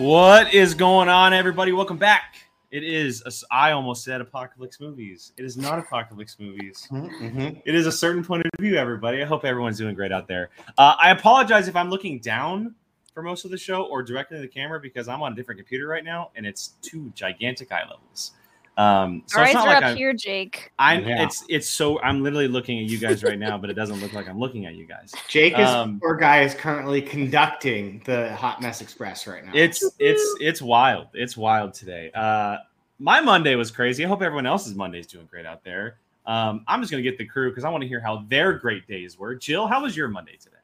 What is going on, everybody? Welcome back. It is, a, I almost said Apocalypse Movies. It is not Apocalypse Movies. Mm-hmm. It is a certain point of view, everybody. I hope everyone's doing great out there. Uh, I apologize if I'm looking down for most of the show or directly to the camera because I'm on a different computer right now and it's two gigantic eye levels. Um, so Our it's eyes not are like up I'm, here, Jake. I'm Yeah. it's it's so I'm literally looking at you guys right now, but it doesn't look like I'm looking at you guys. Jake is Um, poor guy is currently conducting the Hot Mess Express right now. It's it's it's wild. It's wild today. Uh, my Monday was crazy. I hope everyone else's Monday is doing great out there. Um, I'm just gonna get the crew because I want to hear how their great days were. Jill, how was your Monday today?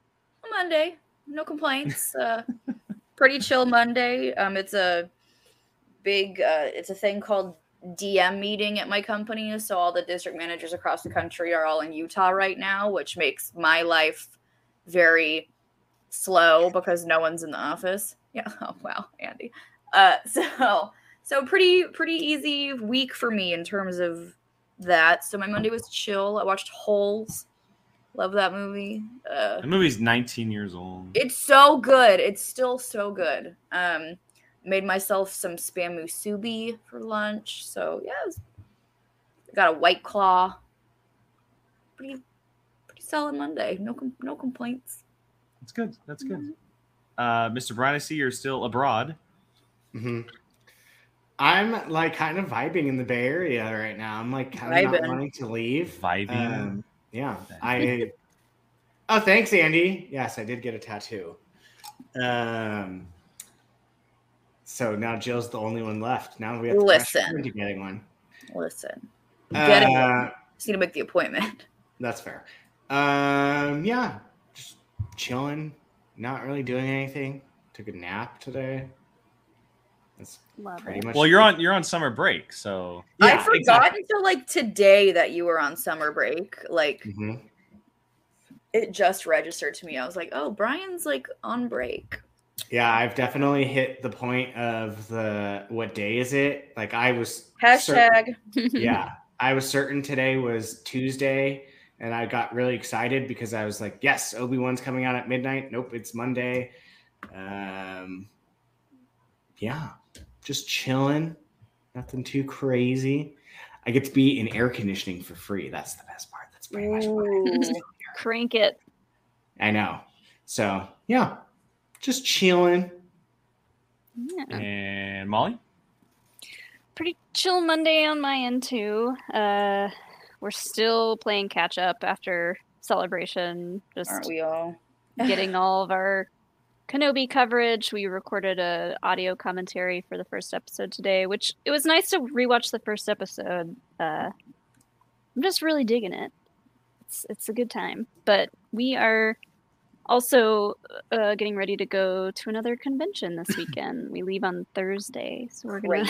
Monday, no complaints. Uh, pretty chill Monday. Um, it's a big, uh, it's a thing called DM meeting at my company. So all the district managers across the country are all in Utah right now, which makes my life very slow because no one's in the office. Yeah. Oh wow, Andy. Uh, so so pretty pretty easy week for me in terms of that. So my Monday was chill. I watched Holes. Love that movie. Uh, The movie's 19 years old. it's so good. It's still so good. Um, made myself some spam musubi for lunch. So yeah, it was- got a white claw. Pretty, pretty solid Monday. No, com- no complaints. That's good. That's good. Uh, Mr. Brian, I see you're still abroad. hmm I'm like kind of vibing in the Bay Area right now. I'm like kind of not wanting to leave. Vibing. Um, yeah, I. oh, thanks, Andy. Yes, I did get a tattoo. Um. So now Jill's the only one left. Now we have to Listen. pressure her into getting one. Listen, Get it. Uh, just need to make the appointment. That's fair. Um, yeah, just chilling, not really doing anything. Took a nap today. That's Love pretty it. much. Well, you're on you're on summer break, so I forgot exactly. until like today that you were on summer break. Like Mhm. it just registered to me. I was like, oh, Brian's like on break. Yeah, I've definitely hit the point of the what day is it? Like I was certain- Hashtag. yeah, I was certain today was Tuesday, and I got really excited because I was like, yes, Obi Wan's coming out at midnight. Nope, it's Monday. Um, yeah, just chilling, nothing too crazy. I get to be in air conditioning for free. That's the best part. That's pretty much Ooh. Crank it. I know. So yeah, just chilling. Yeah. and Molly. Pretty chill Monday on my end too. Uh, we're still playing catch up after celebration. Just Aren't we all? getting all of our Kenobi coverage. We recorded a audio commentary for the first episode today, which it was nice to rewatch the first episode. Uh, I'm just really digging it. It's it's a good time. But we are also uh, getting ready to go to another convention this weekend. we leave on Thursday, so we're gonna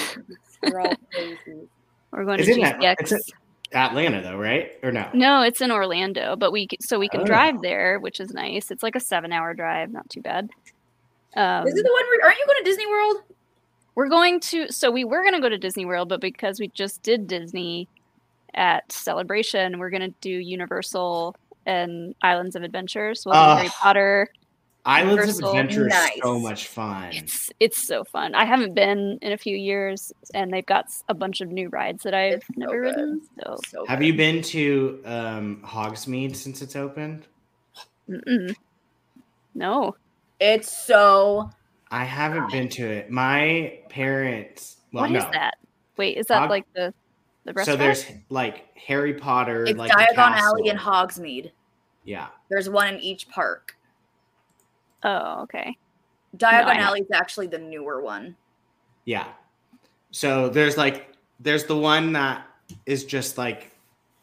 We're all crazy. we're going Is to it GCX. it's Atlanta though, right? Or no? No, it's in Orlando, but we so we can Oh. drive there, which is nice. It's like a seven-hour drive, not too bad. Um, Is it the one where aren't you going to Disney World? We're going to so we were going to go to Disney World, but because we just did Disney at Celebration, we're going to do Universal and Islands of Adventure. So we'll do Ah. Harry Potter. Islands Universal. of Adventure is Nice. so much fun. It's it's so fun. I haven't been in a few years, and they've got s- a bunch of new rides that I've It's never good. ridden. So So Have good. you been to um, Hogsmeade since it's opened? mm-mm. no, It's so I haven't been to it. My parents. Well, what is no. that? Wait, is that Hog- like the the So there's like Harry Potter, it's like the Diagon Alley and castle. Hogsmeade. Yeah, There's one in each park. oh, okay. Diagon I- Alley is actually the newer one. yeah. So there's like there's the one that is just like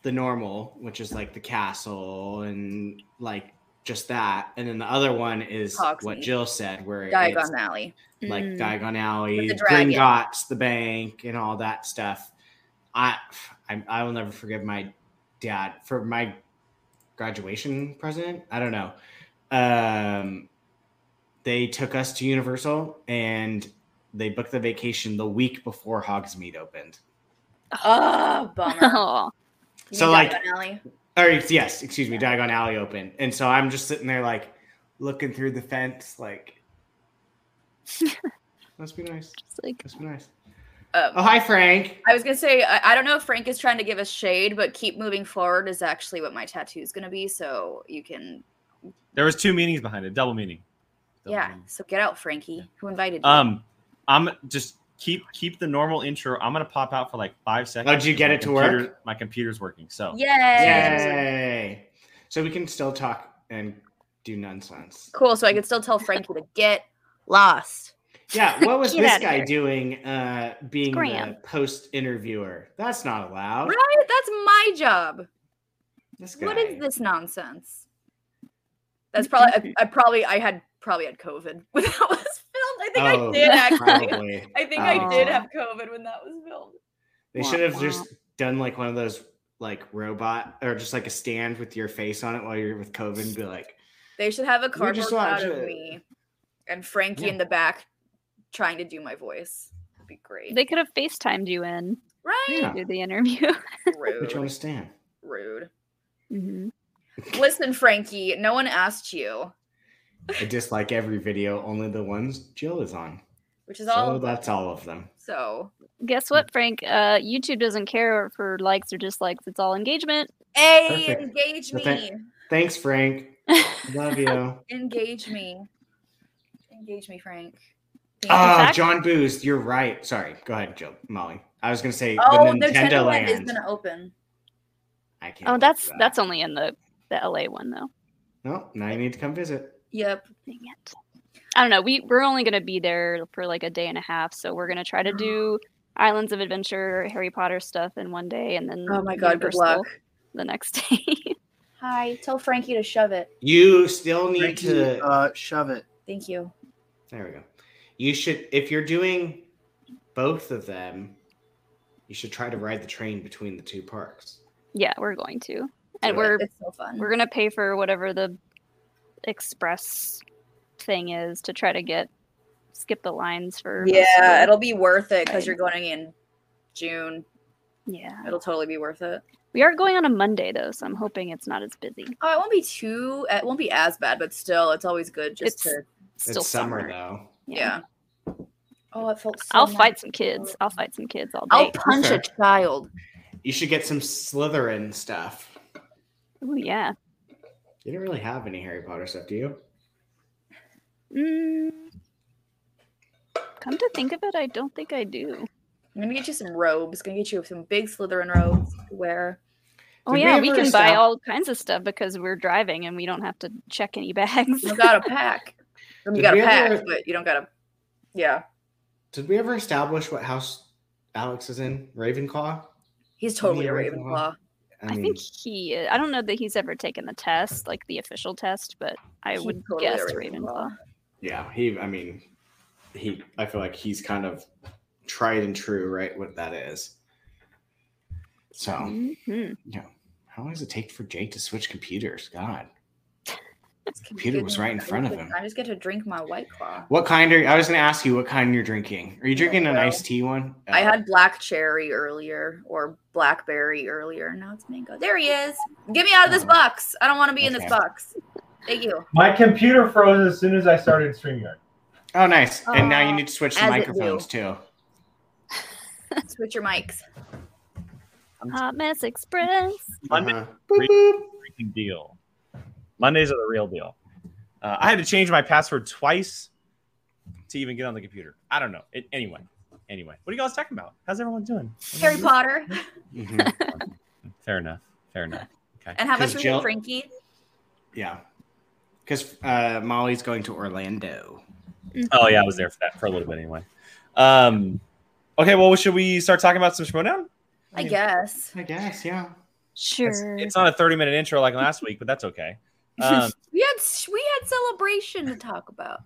the normal, which is like the castle and like just that, and then the other one is what Jill said, where it's Diagon Alley. like Mm. Diagon Alley, the dragon. Gringotts, the bank, and all that stuff. I, I I will never forgive my dad for my graduation present. I don't know. Um, they took us to Universal and they booked the vacation the week before Hogsmeade opened. Oh, bummer. Oh, So, like- Diagon Alley? Or yes, excuse me, Diagon Alley opened, and so I'm just sitting there like looking through the fence, like Must be nice. Just like Must be nice. Um, Oh, hi, Frank. I was gonna say I, I don't know if Frank is trying to give us shade, but keep moving forward is actually what my tattoo is gonna be. So you can, There was two meanings behind it, double meaning. Double yeah. meaning. So get out, Frankie. Who invited you? Um, I'm just keep keep the normal intro. I'm gonna pop out for like five seconds. Oh, did you get My it to work? My computer's working. So Yay! Yay! So we can still talk and do nonsense. Cool. So I could still tell Frankie to get lost. Yeah, what was this guy here. doing uh being the post interviewer? That's not allowed. Right? That's my job. This guy. What is this nonsense? That's probably I, I probably I had probably had COVID when that was filmed. I think Oh, I did actually. probably. I think I did have COVID when that was filmed. They Wah, should have wah. just done like one of those like robot or just like a stand with your face on it while you're with COVID and be like, They should have a We cardboard just cutout of me and Frankie Yeah. in the back trying to do my voice. It'd be great. they could have FaceTimed you in right? Yeah. do the interview. which Rude. one to stand? Rude. hmm Listen, Frankie, no one asked you, I dislike every video, only the ones Jill is on. which is all So of that's all of them. So, Guess what, Frank? Uh, YouTube doesn't care for likes or dislikes. It's all engagement. hey, Perfect. engage Well, me. thank- Thanks, Frank. Love you. Engage me. Engage me, Frank. Thank. Ah, fact- John Booth, you're right. Sorry. Go ahead, Jill. Molly. I was gonna say oh, the the Nintendo Nintendo one is gonna open. I can't. Oh, that's that. that's only in the the LA one though. no. Now you need to come visit. Yep. Dang it. I don't know. We we're only gonna be there for like a day and a half, so we're gonna try to do Islands of Adventure, Harry Potter stuff in one day, and then Oh my god, good luck. the next day. Hi, tell Frankie to shove it. You still need Frankie, to. uh, shove it. Thank you. There we go. You should, if you're doing both of them, you should try to ride the train between the two parks. yeah, we're going to, and Do we're It's so fun. we're gonna pay for whatever the express thing is to try to get skip the lines for. yeah, it'll be worth it because you're going in June. yeah. It'll totally be worth it. We are going on a Monday though, so I'm hoping it's not as busy. Oh, it won't be too. It won't be as bad, but still, it's always good just It's to. Still it's summer, though. Yeah. Oh, it felt. So I'll nice. fight some kids. I'll fight some kids all day. I'll punch a child. You should get some Slytherin stuff. Oh yeah. You didn't really have any Harry Potter stuff, do you? Mm, come to think of it, I don't think I do. I'm gonna get you some robes. Gonna get you some big Slytherin robes to wear. Oh Did yeah, we, ever can buy all kinds of stuff because we're driving and we don't have to check any bags. You got a pack. I mean, you Did got we a pack, ever- but you don't got a. Yeah, Did we ever establish what house Alex is in? Ravenclaw? he's totally a Yeah, Ravenclaw. I think he. I don't know that he's ever taken the test, like the official test, but I would totally guess Ravenclaw. Ravenclaw. Yeah, he. I mean, he. I feel like he's kind of tried and true, right? What that is. So, Mhm. how long does it take for Jake to switch computers? God, This Computer was right in front of him. I just get to drink my white claw. what kind are? I was going to ask you what kind you're drinking. Are you drinking an Mango. iced tea one? I Oh, had black cherry earlier or blackberry earlier. Now it's mango. There he is. Get me out of this Oh. box. I don't want to be in this box. Thank you. My computer froze as soon as I started StreamYard. Oh, nice. and now you need to switch the microphones too. Switch your mics. Hot Mess Express. Uh-huh. Boop, boop. freaking deal. Mondays are the real deal. Uh, I had to change my password twice to even get on the computer. I don't know. It, anyway, anyway, what are you guys talking about? How's everyone doing? Harry Potter. Mhm. Fair enough. Fair enough. Okay. And how much was Jill- Frankie? Yeah, because uh, Molly's going to Orlando. Oh yeah, I was there for that for a little bit anyway. Um, okay, well, should we start talking about some Schmoedown? I guess. I guess, yeah. It's, Sure. it's not a 30 minute intro like last week, but that's okay. Um, We had we had celebration to talk about.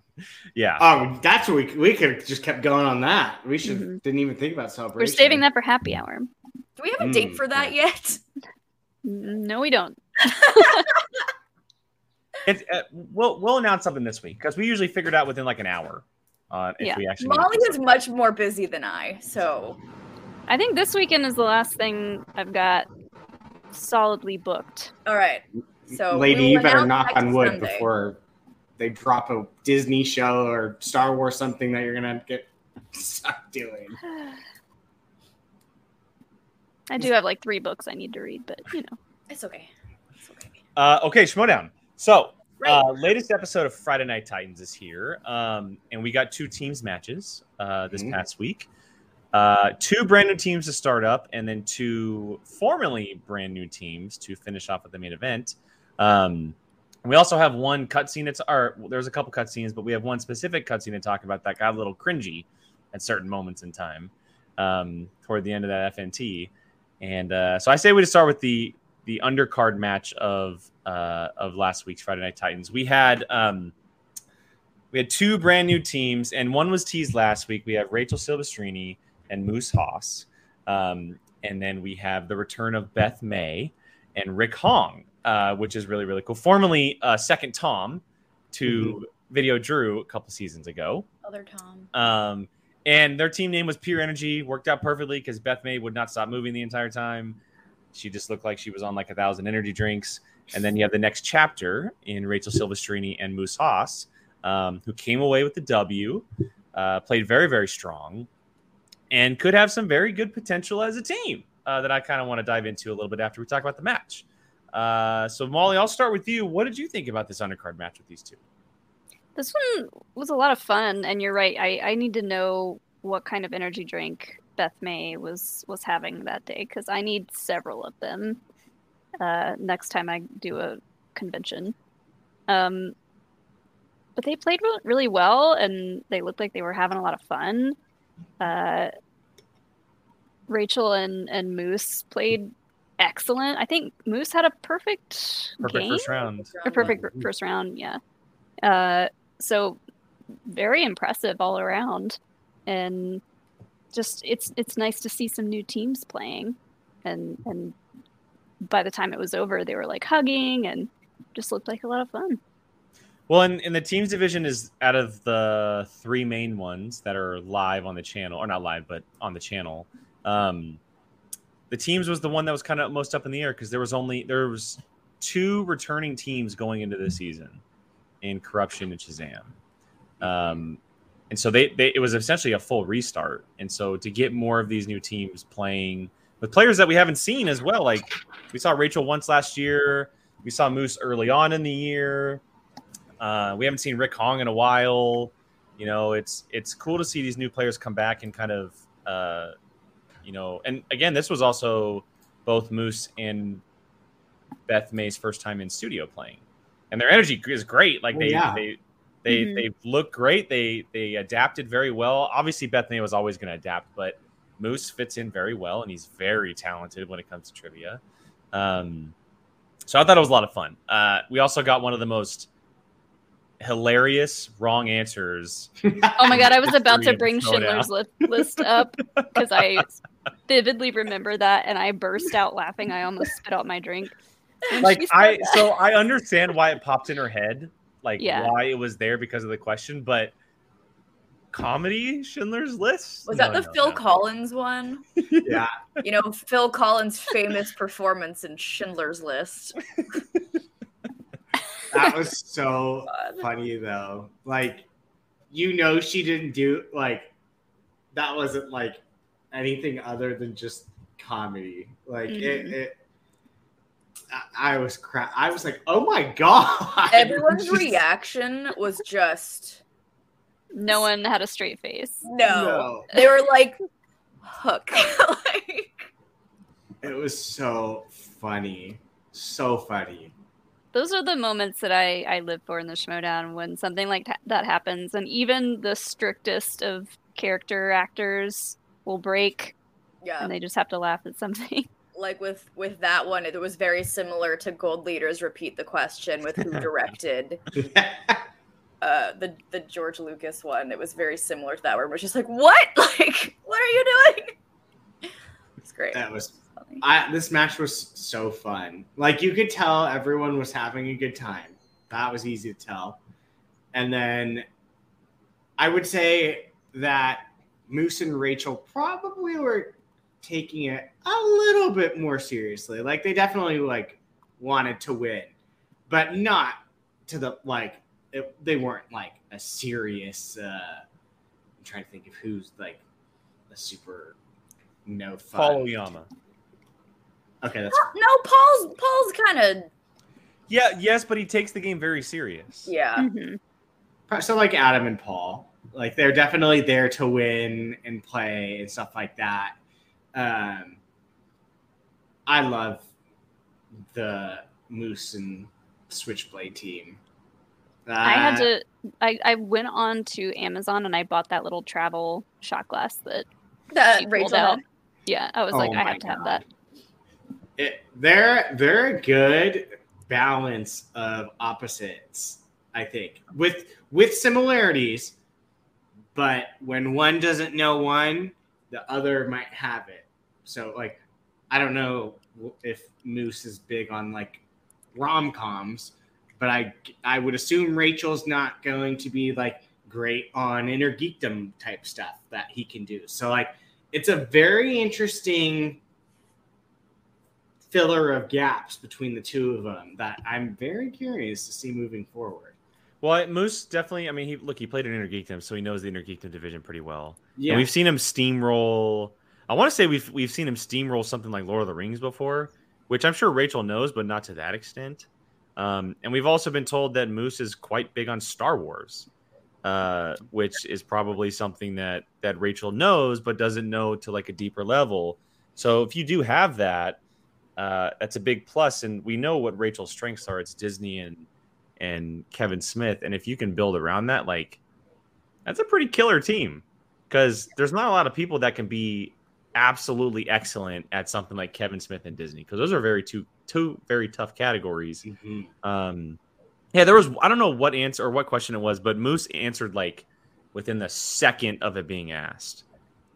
yeah. Oh, that's what we we could have just kept going on that. We should Mhm. didn't even think about celebration. We're saving that for happy hour. Do we have a date Mm, for that yet? Mm, No, we don't. It's, uh, we'll we'll announce something this week because we usually figure it out within like an hour. Uh, if Yeah. we actually Molly is much more busy than I, so I think this weekend is the last thing I've got solidly booked. all right. So lady, you better knock on wood Sunday. before they drop a Disney show or Star Wars something that you're gonna get stop doing. I do have like three books I need to read, but you know. It's okay. It's okay. Uh, okay, Schmoedown. So, Right. uh, latest episode of Friday Night Titans is here, um, and we got two teams matches uh, this Mhm. past week. Uh, two brand new teams to start up, and then two formerly brand new teams to finish off with the main event. Um, we also have one cutscene. It's or there's a couple cutscenes, but we have one specific cutscene to talk about that got a little cringy at certain moments in time um, toward the end of that FNT. And uh, so I say we just start with the the undercard match of uh, of last week's Friday Night Titans. We had um, we had two brand new teams, and one was teased last week. We have Rachel Silvestrini and Moose Haas, um, and then we have the return of Beth May and Rick Hong, uh, which is really really cool. Formerly uh, Second Tom to Video Drew a couple seasons ago. Other Tom. Um, and their team name was Pure Energy. Worked out perfectly because Beth May would not stop moving the entire time. She just looked like she was on like a thousand energy drinks. And then you have the next chapter in Rachel Silvestrini and Moose Haas, um, who came away with the W, uh, played very, very strong, and could have some very good potential as a team uh, that I kind of want to dive into a little bit after we talk about the match. Uh, so, Molly, I'll start with you. What did you think about this undercard match with these two? This one was a lot of fun, and you're right. I, I need to know what kind of energy drink Beth May was was having that day because I need several of them uh, next time I do a convention. Um, but they played really well, and they looked like they were having a lot of fun. Uh, Rachel and and Moose played excellent. I think Moose had a perfect, Perfect game first round. a perfect r- first round yeah uh so very impressive all around and just it's it's nice to see some new teams playing and and by the time it was over they were like hugging and just looked like a lot of fun Well, and, and the teams division is out of the three main ones that are live on the channel, or not live, but on the channel. Um, the teams was the one that was kind of most up in the air because there was only there was two returning teams going into the season in Corruption and Shazam, um, and so they, they it was essentially a full restart. And so to get more of these new teams playing with players that we haven't seen as well, like we saw Rachel once last year, we saw Moose early on in the year. Uh, we haven't seen Rick Hong in a while. You know, it's it's cool to see these new players come back and kind of, uh, you know, and again, this was also both Moose and Beth May's first time in studio playing, and their energy is great. Like Oh, they yeah. they they Mhm. they look great. They they adapted very well. Obviously, Beth May was always going to adapt, but Moose fits in very well, and he's very talented when it comes to trivia. Um, so I thought it was a lot of fun. Uh, we also got one of the most hilarious wrong answers. oh my god i was about to bring and slow down. schindler's Li- list up because i vividly remember that and i burst out laughing i almost spit out my drink when Like I, that. so I understand why it popped in her head, like Yeah. why it was there because of the question, but comedy Schindler's List Was No, that the no, Phil no. Collins one? yeah. You know, Phil Collins' famous performance in Schindler's List. That was so God. funny though. Like, you know, she didn't do like that wasn't like anything other than just comedy. Like it, Mhm. it I, I was crap. I was like, oh my god! Everyone's Just- reaction was just no one had a straight face no. No. They were like hook. like It was so funny, so funny. those are the moments that I, I live for in the Schmoedown when something like that happens, and even the strictest of character actors will break, yeah. and they just have to laugh at something. like with with that one, it was very similar to Gold Leaders repeat the question with who directed uh the the George Lucas one. It was very similar to that where it was just like, What? Like, what are you doing? It's great. that was I this match was so fun. Like you could tell everyone was having a good time. That was easy to tell. And then I would say that Moose and Rachel probably were taking it a little bit more seriously. Like they definitely like wanted to win, but not to the like it, they weren't like a serious uh I'm trying to think of who's like a super no fun. Paul Oyama. Okay, that's No, Paul's Paul's kind of Yeah, yes, but he takes the game very serious. yeah. Mhm. so like Adam and Paul, like they're definitely there to win and play and stuff like that. Um, I love the Moose and Switchblade team. I had Uh, to. I, I went on to Amazon and I bought that little travel shot glass that That she Rachel out. had. Yeah, I was Oh like, I my have to have that. it, they're they're a good balance of opposites i think with with similarities but when one doesn't know one the other might have it so like i don't know if moose is big on like rom-coms but i i would assume rachel's not going to be like great on inner geekdom type stuff that he can do so like it's a very interesting filler of gaps between the two of them that I'm very curious to see moving forward. Well, Moose definitely. I mean, he look. He played in Inner Geekdom, so he knows the Inner Geekdom division pretty well. Yeah, And we've seen him steamroll. I want to say we've we've seen him steamroll something like Lord of the Rings before, which I'm sure Rachel knows, but not to that extent. Um, and we've also been told that Moose is quite big on Star Wars, uh, which is probably something that that Rachel knows, but doesn't know to like a deeper level. So if you do have that, uh, that's a big plus. And we know what Rachel's strengths are. It's Disney and and Kevin Smith. And if you can build around that, like that's a pretty killer team because there's not a lot of people that can be absolutely excellent at something like Kevin Smith and Disney because those are very two two very tough categories. Mhm. Um, yeah, there was I don't know what answer or what question it was, but Moose answered like within the second of it being asked,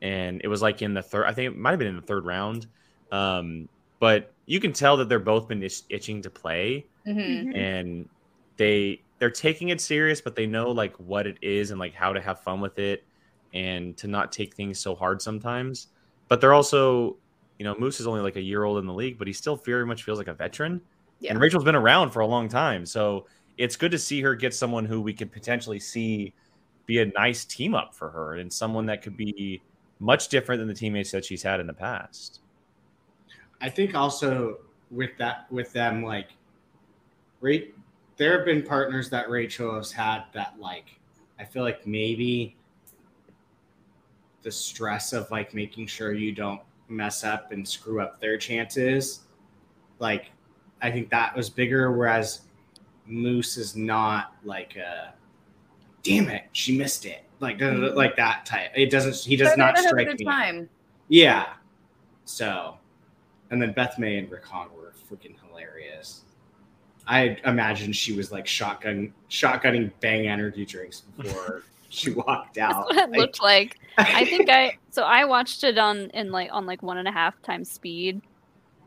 and it was like in the third. I think it might have been in the third round. Um, but you can tell that they're both been itch- itching to play, Mhm. Mhm. and they they're taking it serious, but they know like what it is and like how to have fun with it, and to not take things so hard sometimes. But they're also, you know, Moose is only like a year old in the league, but he still very much feels like a veteran. Yeah. And Rachel's been around for a long time, so it's good to see her get someone who we could potentially see be a nice team up for her, and someone that could be much different than the teammates that she's had in the past. I think also with that with them like rate there have been partners that Rachel has had that like I feel like maybe the stress of like making sure you don't mess up and screw up their chances like I think that was bigger whereas Moose is not like a damn it she missed it like da- like that type it doesn't he does They're not gonna have a strike me time. yeah. So, and then Beth May and Rick Hahn were freaking hilarious. I imagine she was like shotgun shotgunning bang energy drinks before she walked That's out. what it Like- looked like. I think I so I watched it on in like on like one and a half times speed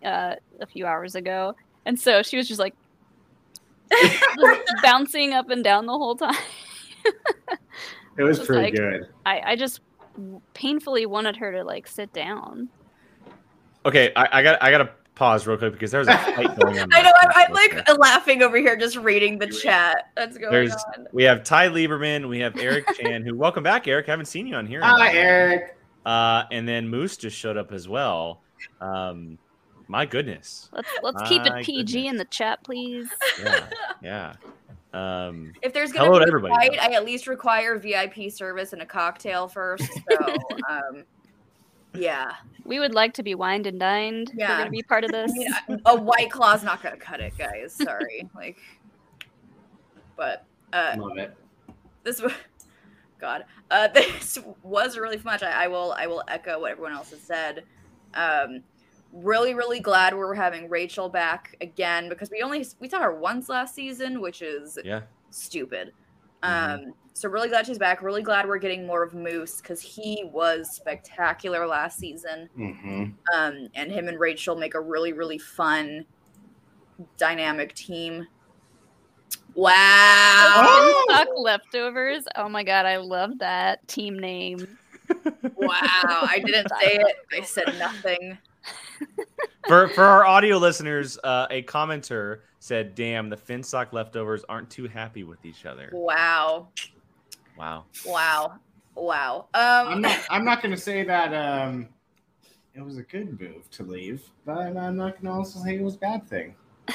uh, a few hours ago, and so she was just like just bouncing up and down the whole time. it was Just pretty like- good. I I just painfully wanted her to like sit down. Okay, I, I got I got to pause real quick because there's a fight going on. I know. I'm, I'm like laughing over here, just reading the chat that's going There's on. we have Ty Lieberman, we have Eric Chan, who welcome back, Eric. Haven't seen you on here. Hi, while. Eric. Uh, and then Moose just showed up as well. Um, my goodness. Let's let's keep it PG goodness. in the chat, please. Yeah, yeah. Um, If there's gonna be a fight. I at least require VIP service and a cocktail first. So, um, yeah. We would like to be wined and dined. We're Yeah. gonna be part of I this. mean, I- a white claw's not gonna cut it, guys. Sorry. like, but uh, Love it. this was God. Uh, this was really much. I, I will. I will echo what everyone else has said. Um, really, really glad we're having Rachel back again because we only we saw her once last season, which is yeah. stupid. Mhm. Um, so really glad she's back. Really glad we're getting more of Moose because he was spectacular last season. hmm Um, and him and Rachel make a really, really fun, dynamic team. Wow. Oh! Stock leftovers. Oh my god, I love that team name. Wow. I didn't say it. I said nothing. For for our audio listeners, uh, a commenter said, "Damn, the Finstock leftovers aren't too happy with each other." Wow. Wow. Wow. Wow. Um, I'm not. I'm not going to say that um, it was a good move to leave, but I'm not going to also say it was a bad thing.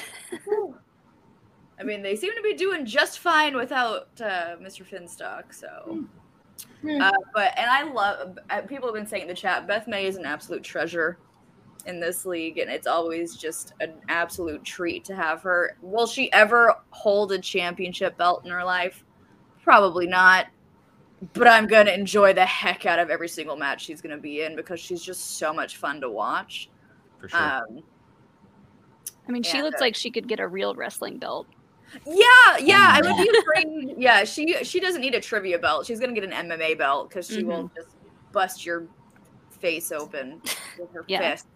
I mean, they seem to be doing just fine without uh, Mr. Finstock. So, Yeah. uh, but and I love. Uh, people have been saying in the chat, Beth May is an absolute treasure in this league, and it's always just an absolute treat to have her. Will she ever hold a championship belt in her life? Probably not. But I'm gonna enjoy the heck out of every single match she's gonna be in because she's just so much fun to watch. for sure. Um, I mean, she Yeah. looks uh, like she could get a real wrestling belt. Yeah, yeah, I would be mm. afraid. Yeah, she she doesn't need a trivia belt. She's gonna get an MMA belt because she will mm-hmm. just bust your face open with her Yeah. fists.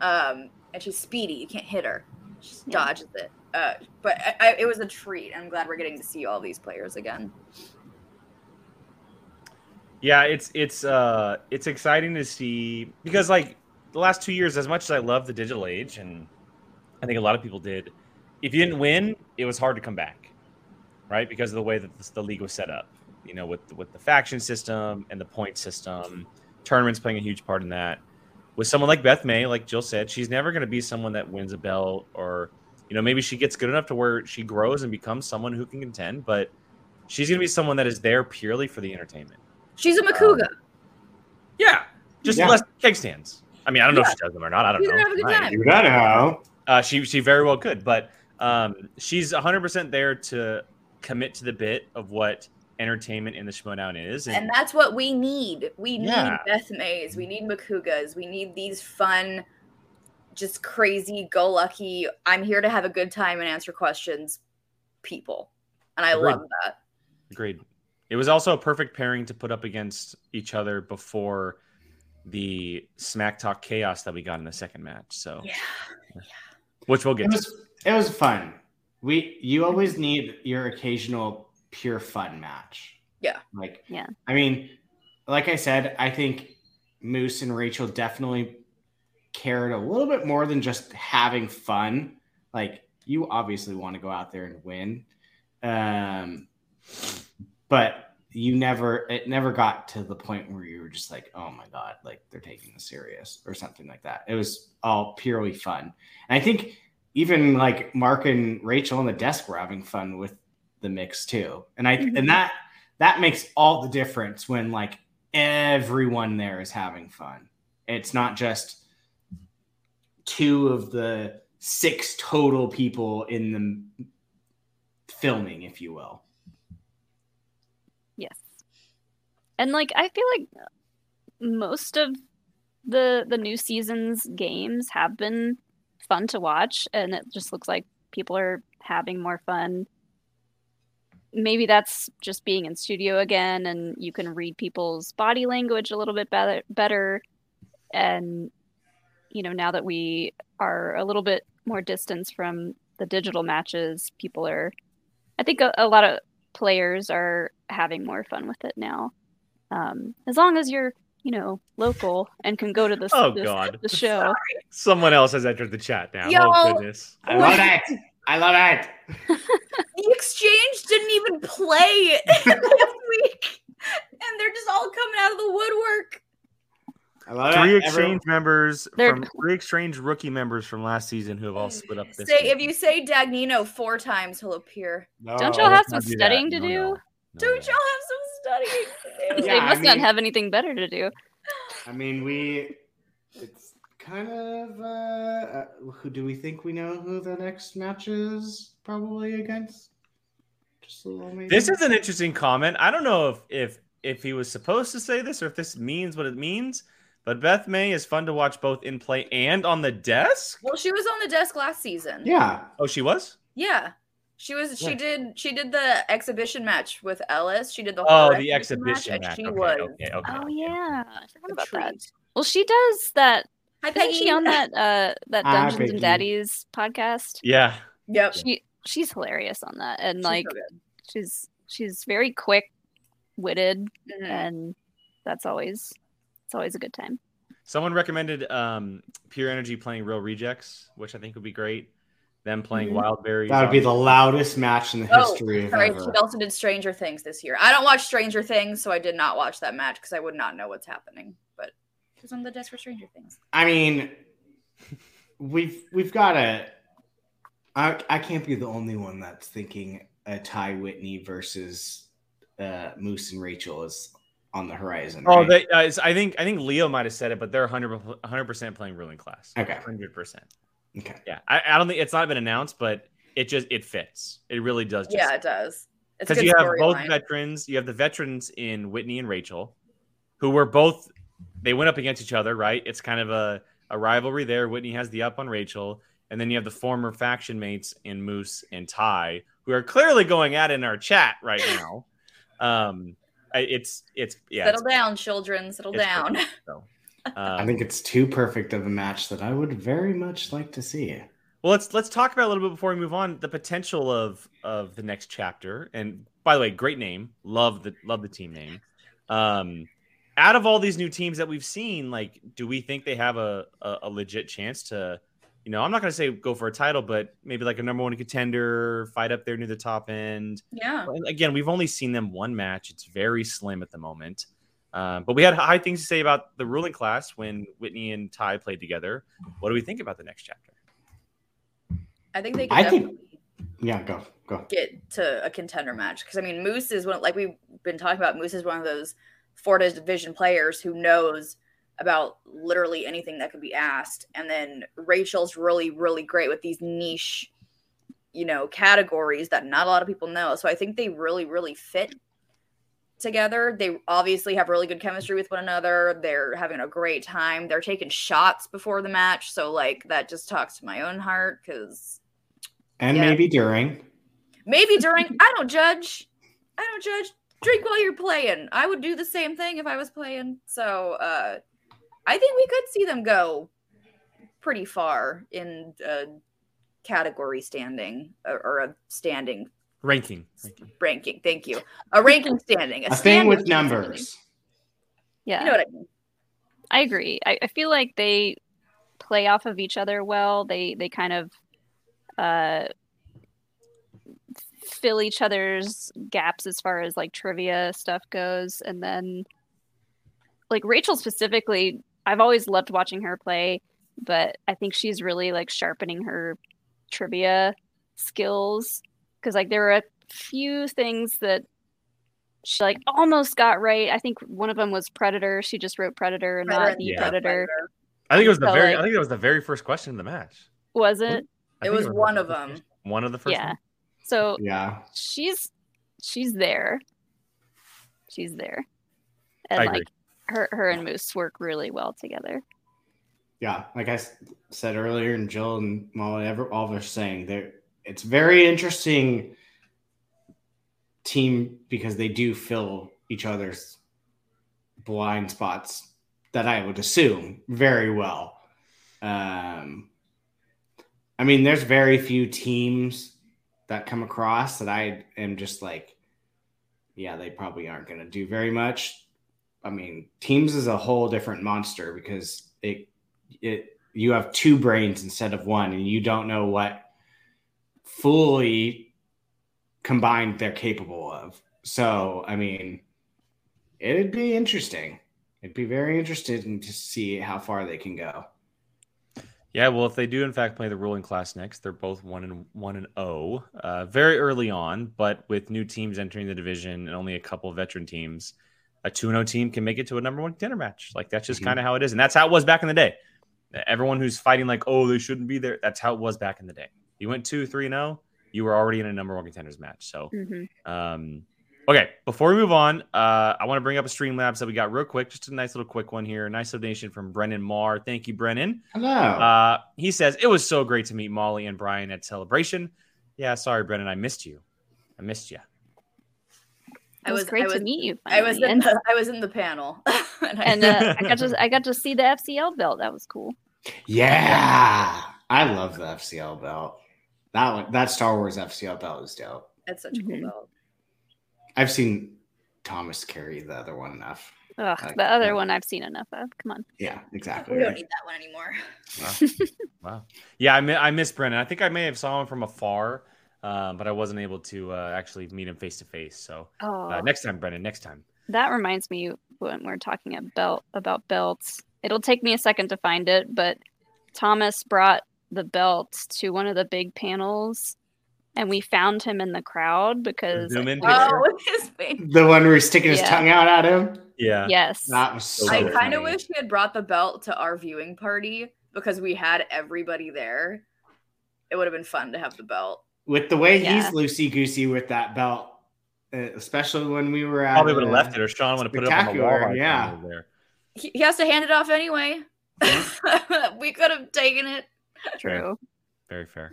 Um, and she's speedy. You can't hit her. She just Yeah. dodges it. Uh, but I, I, it was a treat. I'm glad we're getting to see all these players again. Yeah, it's it's uh it's exciting to see because like the last two years, as much as I love the digital age, and I think a lot of people did, if you didn't win, it was hard to come back, right? Because of the way that the, the league was set up, you know, with with the faction system and the point system, tournaments playing a huge part in that. With someone like Beth May, like Jill said, she's never going to be someone that wins a belt or, you know, maybe she gets good enough to where she grows and becomes someone who can contend, but she's going to be someone that is there purely for the entertainment. She's a Makuga. Yeah, just Yeah. less keg stands. I mean, I don't know if she does them or not. I don't She's know. have a good time. You gotta know. Uh, she she very well could, but um, she's 100 percent there to commit to the bit of what entertainment in the Schmoedown is, and, And that's what we need. We need Yeah. Beth Mays. We need Makugas. We need these fun, just crazy, go lucky. I'm here to have a good time and answer questions people. And I Agreed. love that. agreed. It was also a perfect pairing to put up against each other before the smack talk chaos that we got in the second match. So, Yeah. yeah. which we'll get It to. It was fun. We. You always need your occasional pure fun match. Yeah. Like. Yeah. I mean, like I said, I think Moose and Rachel definitely cared a little bit more than just having fun. Like you obviously want to go out there and win, um, but you never. It never got to the point where you were just like, "Oh my god!" Like they're taking this serious or something like that. It was all purely fun, and I think even like Mark and Rachel on the desk were having fun with the mix too. And I Mhm. and that that makes all the difference when like everyone there is having fun. It's not just two of the six total people in the filming, if you will. Yes. And like I feel like most of the the new season's games have been fun to watch and it just looks like people are having more fun. Maybe that's just being in studio again and you can read people's body language a little bit better better and you know now that we are a little bit more distance from the digital matches people are I think a, a lot of players are having more fun with it now. Um, as long as you're, you know, local and can go to the, Oh, the, God. the show. Someone else has entered the chat now. Yo. Oh goodness. I love it. I love it. The exchange didn't even play last week. And they're just all coming out of the woodwork. I love Three it. exchange members They're- from three exchange rookie members from last season who have all split up this. Say week. if you say Dagnino four times, he'll appear. No. Don't y'all have Let's not some do that. studying to No, do? no. No, Don't no. y'all have some studying to do? Yeah, they I must not mean- have anything better to do. I mean, we. It's kind of. Uh, uh, who do we think we know who the next match is probably against? Just a little maybe. This is an interesting comment. I don't know if if if he was supposed to say this or if this means what it means. But Beth May is fun to watch both in play and on the desk. Well, she was on the desk last season. Yeah. Oh, she was. Yeah. She was she did she did the exhibition match with Ellis. She did the Oh, the exhibition and match. she Okay, was okay, okay. Oh yeah, I forgot about that. Well, she does that. Hi Isn't Peggy. she on that uh that Dungeons Peggy. and Daddies podcast? Yeah. Yep. She she's hilarious on that, and She's like so she's she's very quick witted, Mhm. and that's always it's always a good time. Someone recommended um, Pure Energy playing Reel Rejects, which I think would be great. them playing Mhm. Wildberries. That would be the loudest match in the Oh, history of sorry. ever. She also did Stranger Things this year. I don't watch Stranger Things, so I did not watch that match because I would not know what's happening. But because I'm the desk for Stranger Things. I mean, we've we've got a. I I can't be the only one that's thinking a Ty Whitney versus uh, Moose and Rachel is on the horizon. Oh, right? they, uh, I think I think Leo might have said it, but they're 100 percent playing ruling class. Okay. hundred percent. okay. Yeah, I, I don't think it's not been announced, but it just it fits. It really does. Just Yeah, it does. Because you have both storyline. veterans. You have the veterans in Whitney and Rachel, who were both they went up against each other. Right? It's kind of a a rivalry there. Whitney has the up on Rachel, and then you have the former faction mates in Moose and Ty, who are clearly going at it in our chat right now. Um, it's it's yeah. Settle it's- down, children. Settle down. perfect, so. I Um, think it's too perfect of a match that I would very much like to see. Well, let's let's talk about a little bit before we move on the potential of of the next chapter. And by the way, great name, love the love the team name. Um, out of all these new teams that we've seen, like, do we think they have a a, a legit chance to, you know, I'm not going to say go for a title, but maybe like a number one contender, fight up there near the top end. yeah. And again, we've only seen them one match; it's very slim at the moment. Um, but we had high things to say about the ruling class when Whitney and Ty played together. What do we think about the next chapter? I think they could I think- Yeah, go go. get to a contender match because I mean Moose is one like we've been talking about. Moose is one of those Florida division players who knows about literally anything that could be asked, and then Rachel's really really great with these niche, you know, categories that not a lot of people know. So I think they really really fit together. They obviously have really good chemistry with one another. They're having a great time. They're taking shots before the match, so like that just talks to my own heart because And Yeah. maybe during. Maybe during I don't judge. I don't judge. Drink while you're playing. I would do the same thing if I was playing. So uh I think we could see them go pretty far in a category standing or, or a standing Ranking. ranking. Thank you. A ranking standing. A thing standing with standing. numbers. Yeah. You know what I mean? I agree. I, I feel like they play off of each other well. They they kind of uh, fill each other's gaps as far as like trivia stuff goes, and then like Rachel specifically, I've always loved watching her play, but I think she's really like sharpening her trivia skills because like there were a few things that she like almost got right. I think one of them was Predator. She just wrote Predator and Predator not the Yeah. Predator. I think it was the So, very. like- I think that was the very first question in the match. Was it? I It was one of them. question. One of the first. yeah. ones? So Yeah. she's she's there. She's there. And I agree. Her her and Moose work really well together. Yeah, like I said earlier, and Jill and Molly, ever all of us saying there, it's very interesting team because they do fill each other's blind spots that I would assume very well. Um, I mean, there's very few teams that come across that I am just like, yeah, they probably aren't going to do very much. I mean, teams is a whole different monster because it it you have two brains instead of one, and you don't know what fully combined they're capable of. So, I mean, it'd be interesting. It'd be very interesting to see how far they can go. Yeah, well, if they do in fact play the ruling class next, they're both one and one and zero, uh, very early on. But with new teams entering the division and only a couple veteran teams, a two and zero team can make it to a number one contender match. Like that's just Mhm. kind of how it is, and that's how it was back in the day. Everyone who's fighting like, oh, they shouldn't be there. That's how it was back in the day. You went two, three, and zero, you were already in a number one contenders match. So hmm um, okay, before we move on, uh, I want to bring up a Streamlabs that we got real quick. Just a nice little quick one here. Nice donation from Brennan Marr. Thank you, Brennan. Hello. Uh, he says it was so great to meet Molly and Brian at Celebration. Yeah, sorry, Brennan, I missed you. I missed you. It was, great to meet you. I was in the, I was in the panel. and I- and uh, I got to I got to see the FCL belt. That was cool. yeah, I love the FCL belt. That one, that Star Wars FCL belt is dope. it's such a cool Mhm. belt. I've seen Thomas carry the other one enough. Ugh, Like, the other yeah. one I've seen enough of. Come on. Yeah, exactly. We don't right. need that one anymore. Wow. Yeah, I, mi- I miss Brennan. I think I may have saw him from afar, uh, but I wasn't able to uh, actually meet him face to face. So Oh, uh, next time, Brennan. Next time. that reminds me when we're talking about about belts. It'll take me a second to find it, but Thomas brought the belt to one of the big panels, and we found him in the crowd because Zoom in. Oh, with his face. The one where he's sticking his tongue out at him. Yeah. yes, That was so So I kind of wish he had brought the belt to our viewing party because we had everybody there. It would have been fun to have the belt. With the way Yeah. he's loosey goosey with that belt, uh, especially when we were at. Probably would have left it, or Sean would have put it up on the wall. Right yeah. There. He, he has to hand it off anyway. we could have taken it. true. Very fair.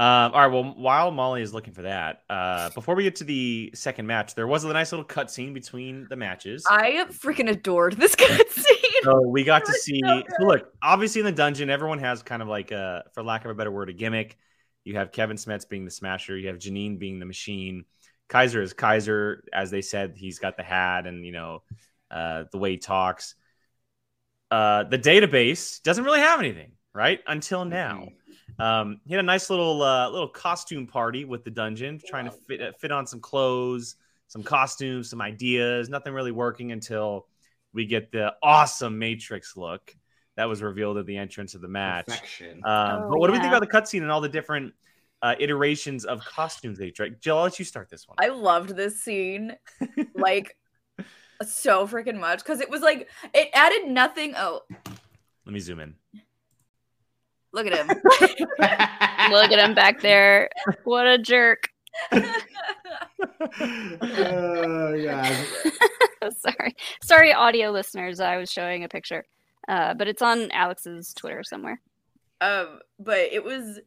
Um, all right. Well, while Molly is looking for that, uh, before we get to the second match, there was a nice little cutscene between the matches. I freaking adored this cutscene. So we got to see. so So look, obviously in the dungeon, everyone has kind of like a, for lack of a better word, a gimmick. You have Kevin Smets being the Smasher. You have Janine being the Machine. Kaiser is Kaiser, as they said. He's got the hat and you know uh, the way he talks. Uh, the database doesn't really have anything, right? Until now, um, he had a nice little uh, little costume party with the dungeon, trying to fit uh, fit on some clothes, some costumes, some ideas. Nothing really working until we get the awesome Matrix look that was revealed at the entrance of the match. Um, Oh, but what do we think about the cutscene and all the different uh, iterations of costumes they tried? Jill, I'll let you start this one. I loved this scene like so freaking much because it was like it added nothing. Oh, Let me zoom in. look at him. Look at him back there. What a jerk. oh god. Sorry. Sorry, audio listeners. I was showing a picture. Uh, but it's on Alex's Twitter somewhere. um, but it was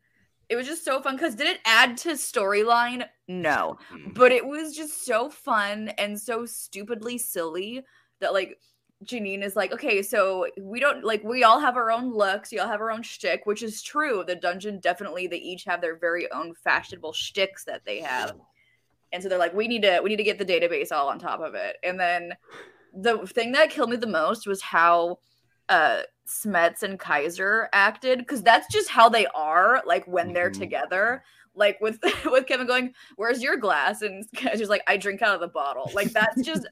it was just so fun because did it add to storyline? No. but it was just so fun and so stupidly silly that like Janine is like, okay, so we don't like we all have our own looks, we all have our own shtick, which is true. The dungeon definitely they each have their very own fashionable shticks that they have. And so they're like, we need to we need to get the database all on top of it. And then the thing that killed me the most was how uh Smets and Kaiser acted because that's just how they are like when they're Mhm. together like with with Kevin going, "Where's your glass?" and Kaiser's like, "I drink out of the bottle." Like that's just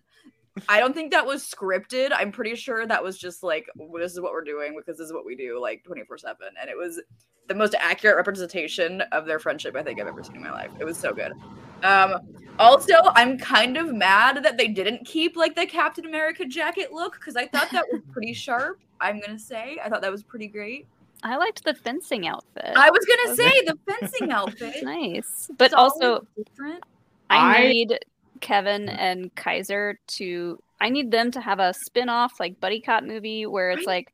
I don't think that was scripted. I'm pretty sure that was just like this is what we're doing because this is what we do like 24/7 and it was the most accurate representation of their friendship I think I've ever seen in my life. It was so good. Um also, I'm kind of mad that they didn't keep like the Captain America jacket look because I thought that was pretty sharp. I'm gonna say I thought that was pretty great. I liked the fencing outfit. I was gonna say the fencing outfit. nice. But It's also, different. I, I- need Kevin and Kaiser to. I need them to have a spin-off like buddy cop movie where it's like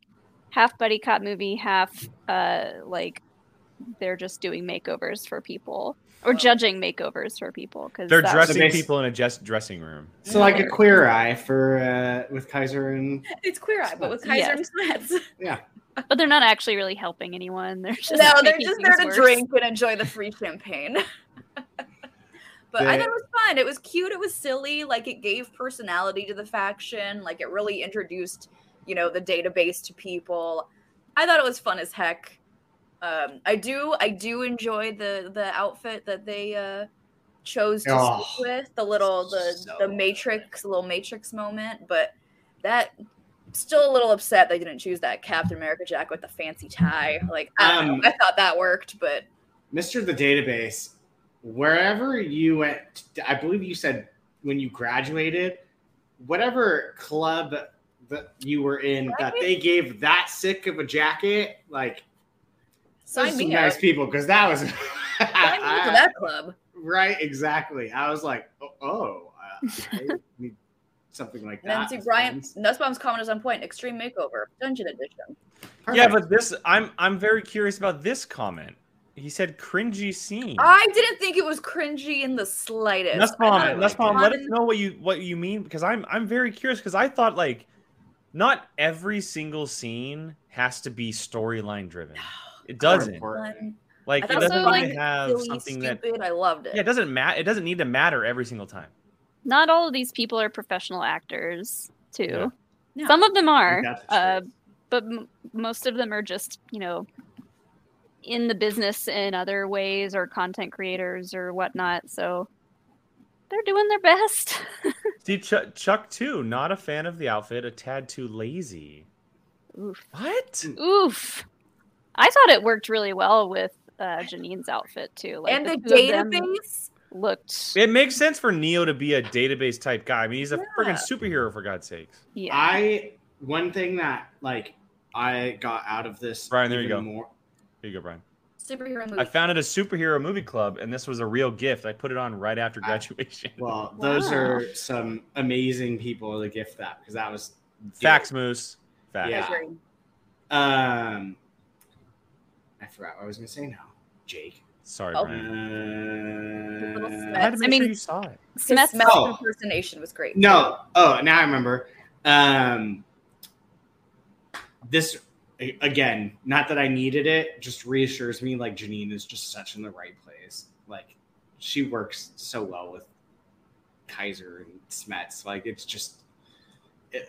half buddy cop movie, half uh like they're just doing makeovers for people or judging makeovers for people because They're dressing basi- people in a just dressing room. So like a queer eye for uh with Kaiser and It's queer eye, but with Kaiser Yes. and Smets. yeah. but they're not actually really helping anyone. They're just no, they're just there to worse. drink and enjoy the free champagne. but I thought it was fun. It was cute. It was silly. Like it gave personality to the faction. Like it really introduced, you know, the database to people. I thought it was fun as heck. Um, I do, I do enjoy the the outfit that they uh, chose to Oh, stick with the little the so the Matrix little Matrix moment, but that still a little upset they didn't choose that Captain America jacket with the fancy tie. Like I Um, know. I thought that worked, but Mr. The Database, wherever you went, I believe you said when you graduated, whatever club that you were in, that they gave that sick of a jacket, like sign those me some up. nice people, because that was Sign me up that club. right, exactly. I was like, oh, oh uh, I need something like that. Nancy as Bryant, friends. Nussbaum's comment is on point. Extreme Makeover, Dungeon Edition. Yeah, but this I'm I'm very curious about this comment. He said cringy scene. I didn't think it was cringy in the slightest. I thought it Nussbaum, was Nussbaum, let us know what you what you mean because I'm I'm very curious because I thought like not every single scene has to be storyline driven. It doesn't. Like it doesn't was need fun, to have silly, something that. I loved it. yeah, it doesn't matter. It doesn't need to matter every single time. Not all of these people are professional actors, too. Yeah. Yeah. Some of them are, uh, but m- most of them are just you know in the business in other ways or content creators or whatnot. So they're doing their best. See, Chuck, Chuck too, not a fan of the outfit, a tad too lazy. Oof. What? Oof. I thought it worked really well with uh, Janine's outfit too. Like and the two of them database. looked. It makes sense for Neo to be a database type guy. I mean, he's a Yeah. freaking superhero for God's sakes. Yeah. I one thing that like I got out of this. Brian, there you go. More, Here you go, Brian. Superhero movie. I founded a superhero movie club, and this was a real gift. I put it on right after I- graduation. well, those Wow. are some amazing people to gift that because that was Facts, Moose. Facts. Yeah. Um, I forgot what I was gonna say now. Jake. Sorry, Oh. Brian. Uh, I had to I make mean- sure you saw it. His Smeth's Smeth's Oh. impersonation was great. No. Oh, now I remember. Um, this a- again, not that I needed it, just reassures me like Janine is just such in the right place. Like she works so well with Kaiser and Smets. Like it's just, it,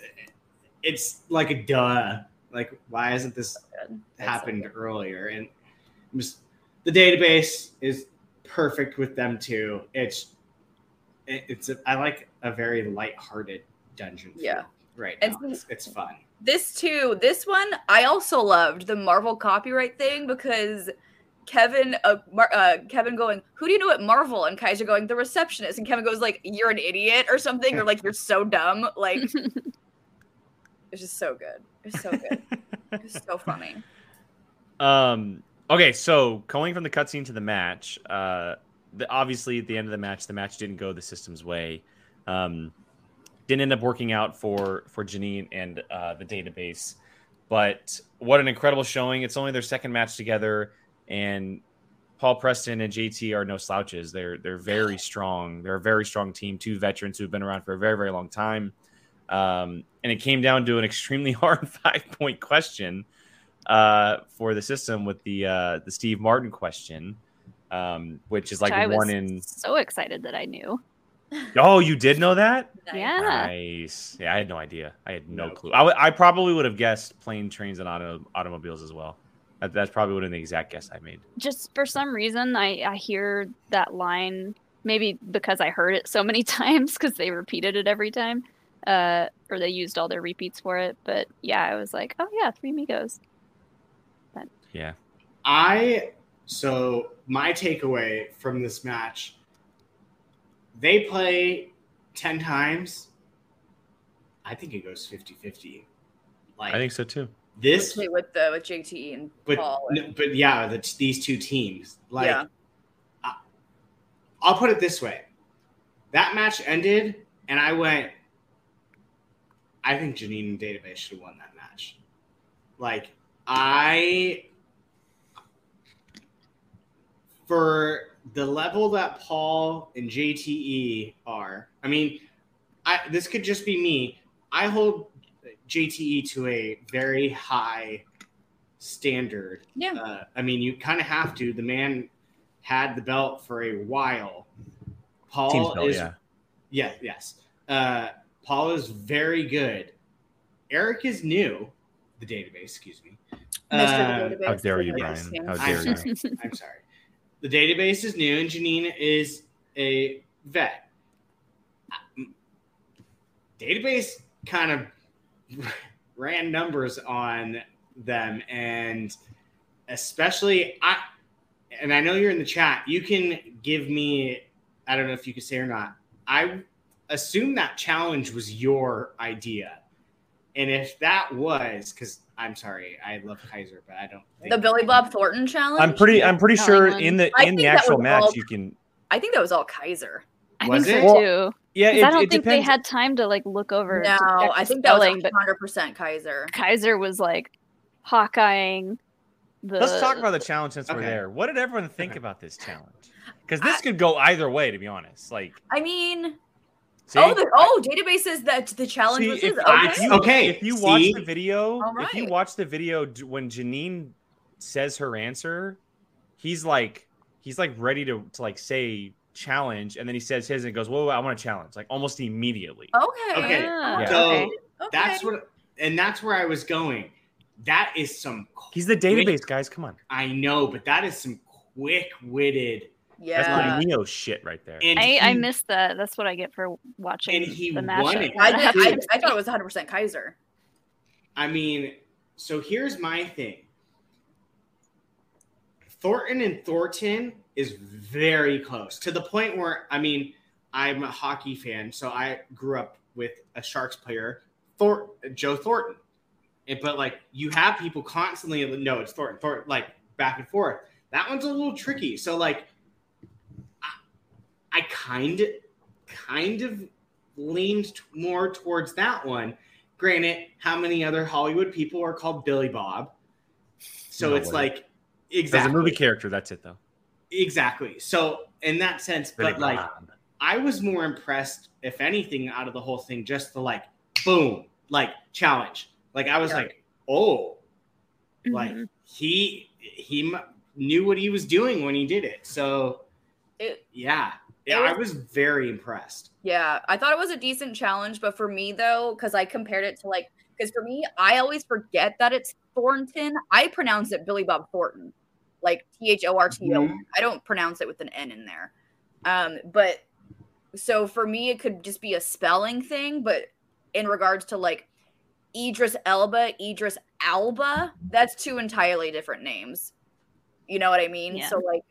it's like a duh. Like why hasn't this. So happened good. earlier? And just, the database is perfect with them too. It's it, it's a, I like a very light-hearted dungeon. Yeah. right. And now. It's, it's fun. This too. This one I also loved the Marvel copyright thing because Kevin, uh, Mar- uh, Kevin going, "Who do you know at Marvel?" and Kaiser going, "The receptionist," and Kevin goes like, "You're an idiot" or something, or like, "You're so dumb." Like, it's just so good. It's so good. It's so funny. Um. Okay, so going from the cutscene to the match, uh, the, obviously at the end of the match, the match didn't go the system's way. Um, didn't end up working out for for Janine and uh, the database. But what an incredible showing! It's only their second match together, and Paul Preston and JT are no slouches. They're they're very strong. They're a very strong team. Two veterans who've been around for a very very long time. Um, and it came down to an extremely hard five point question uh, for the system with the uh, the Steve Martin question, um, which is like I was one in. so excited that I knew. Oh, you did know that? Yeah. Nice. Yeah, I had no idea. I had no Nope. clue. I, w- I probably would have guessed plane, trains, and auto- automobiles as well. That, that's probably would have been the exact guess I made. Just for some reason, I, I hear that line, maybe because I heard it so many times because they repeated it every time, uh, or they used all their repeats for it. But yeah, I was like, oh yeah, Three Amigos. Yeah. I so my takeaway from this match, they play ten times. I think it goes 50-50. Like I think so too. this With, with the with JT and but Paul. n- but yeah, the, these two teams. Like, Yeah. I, I'll put it this way: that match ended, and I went. I think Janine and Database should have won that match. Like, I for the level that Paul and JTE are. I mean, I this could just be me. I hold JTE to a very high standard. Yeah. Uh, I mean, you kind of have to. The man had the belt for a while. Paul belt, is yeah. yeah, yes. Uh, Paul is very good. Eric is new. The database, excuse me. Uh, Database, How dare you, Brian? How dare you? I'm sorry. The database is new, and Janine is a vet. Database kind of ran numbers on them, and especially I. And I know you're in the chat. You can give me. I don't know if you can say or not. I assume that challenge was your idea, and if that was, because I'm sorry, I love Kaiser, but I don't. Think the Billy Bob Thornton challenge. I'm pretty. I'm pretty No, sure I in the I in the think that actual was match all- you can. I think that was all Kaiser. I Was think it? so Well, too. Yeah, 'Cause it, I don't it think depends. they had time to like look over. to No, check I think that was spelling, but 100% Kaiser. Kaiser was like Hawkeyeing the. Let's talk about the challenge since we're Okay. there. What did everyone think Okay. about this challenge? Because this I- could go either way, to be honest. Like, I mean, see, oh, the, oh, database says that the challenge See, was if, his. if Okay. you, Okay, if you watch see? the video, All if you watch the video when Janine says her answer, he's like, he's like ready to, to like say challenge, and then he says his and goes, "Whoa, whoa, I want to challenge!" Like almost immediately. Okay. Okay, Ah, Yeah. So okay. Okay. That's what, and that's where I was going. That is some. He's the database, guys. Come on. I know, but that is some quick-witted. That's yeah. my Neo shit right there. And I, I missed that. That's what I get for watching And he the won it. I, I, I thought it was 100% Kaiser. I mean, so here's my thing. Thornton and Thornton is very close to the point where I mean, I'm a hockey fan, so I grew up with a Sharks player, Thor- Joe Thornton. And, but like you have people constantly no, it's Thornton, Thornton, like back and forth. That one's a little tricky. So like, I, I kind of, kind of leaned t- more towards that one. Granted, how many other Hollywood people are called Billy Bob? So No it's way. like As a movie character, that's it though. exactly. So in that sense, Billy but like I was more impressed, if anything, out of the whole thing, just the like boom, like challenge. Like I was Yeah. like, oh, like Mhm. he he m- knew what he was doing when he did it. So It- yeah, it yeah, I was- was very impressed. Yeah, I thought it was a decent challenge, but for me though, because I compared it to like, because for me, I always forget that it's Thornton. I pronounce it Billy Bob Thornton, like T H O R T O. Mhm. Don't pronounce it with an N in there. Um, but so for me, it could just be a spelling thing. But in regards to like Idris Elba, Idris Alba, that's two entirely different names. You know what I mean? Yeah. So like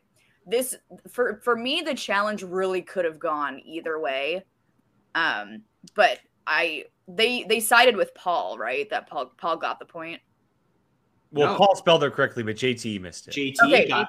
this for for me the challenge really could have gone either way. Um but I they they sided with Paul, right? That Paul Paul got the point. Well, No. Paul spelled it correctly, but JT missed it. JT Okay. got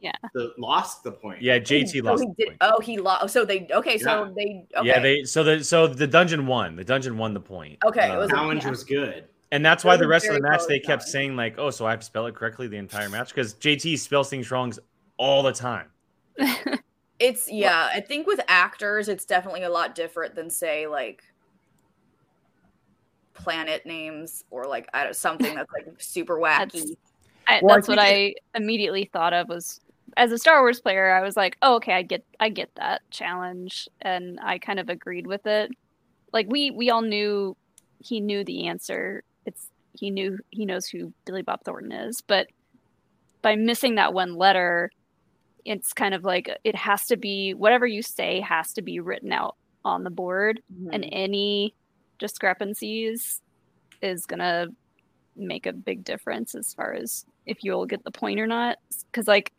Yeah. the lost the point. yeah, JT So lost he the point. Oh, he lost. So they okay. So Yeah. they okay. Yeah, they so the so the dungeon won. The dungeon won the point. Okay, it Uh, was challenge yeah. was good. and that's why the rest of the match they kept challenge. saying like, "Oh, so I have to spell it correctly the entire match?" Because JT spells things wrong all the time. It's yeah. I think with actors, it's definitely a lot different than say like planet names or like I don't something that's like super wacky. That's- I, Well, I that's what think I immediately thought of was as a Star Wars player, I was like, oh, okay, I get I get that challenge, and I kind of agreed with it. Like we we all knew he knew the answer. It's he knew he knows who Billy Bob Thornton is, but by missing that one letter, it's kind of like it has to be whatever you say has to be written out on the board and Mhm. any discrepancies is gonna make a big difference as far as if you'll get the point or not. Because like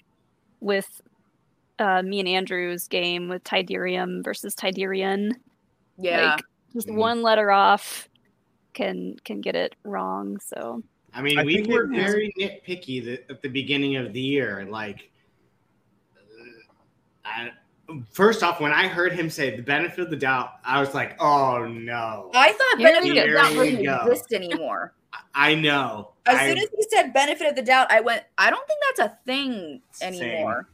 with uh, me and Andrew's game with Tiderium versus Tiderian, yeah. like just Mhm. one letter off can can get it wrong. So I mean, I we were very nitpicky the, at the beginning of the year. Like, I, first off, when I heard him say the benefit of the doubt, I was like, "Oh no!" I thought Here benefit of the doubt Here we wouldn't exist anymore. I know. As I- soon as he said benefit of the doubt, I went, I don't think that's a thing Same. anymore.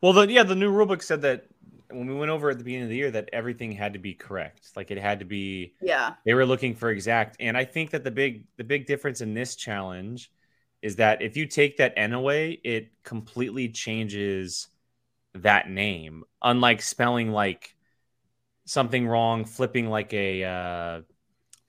Well, the yeah, the new rulebook said that when we went over at the beginning of the year that everything had to be correct. Like it had to be Yeah. they were looking for exact. And I think that the big the big difference in this challenge is that if you take that N away, it completely changes that name. Unlike spelling like something wrong, flipping like a uh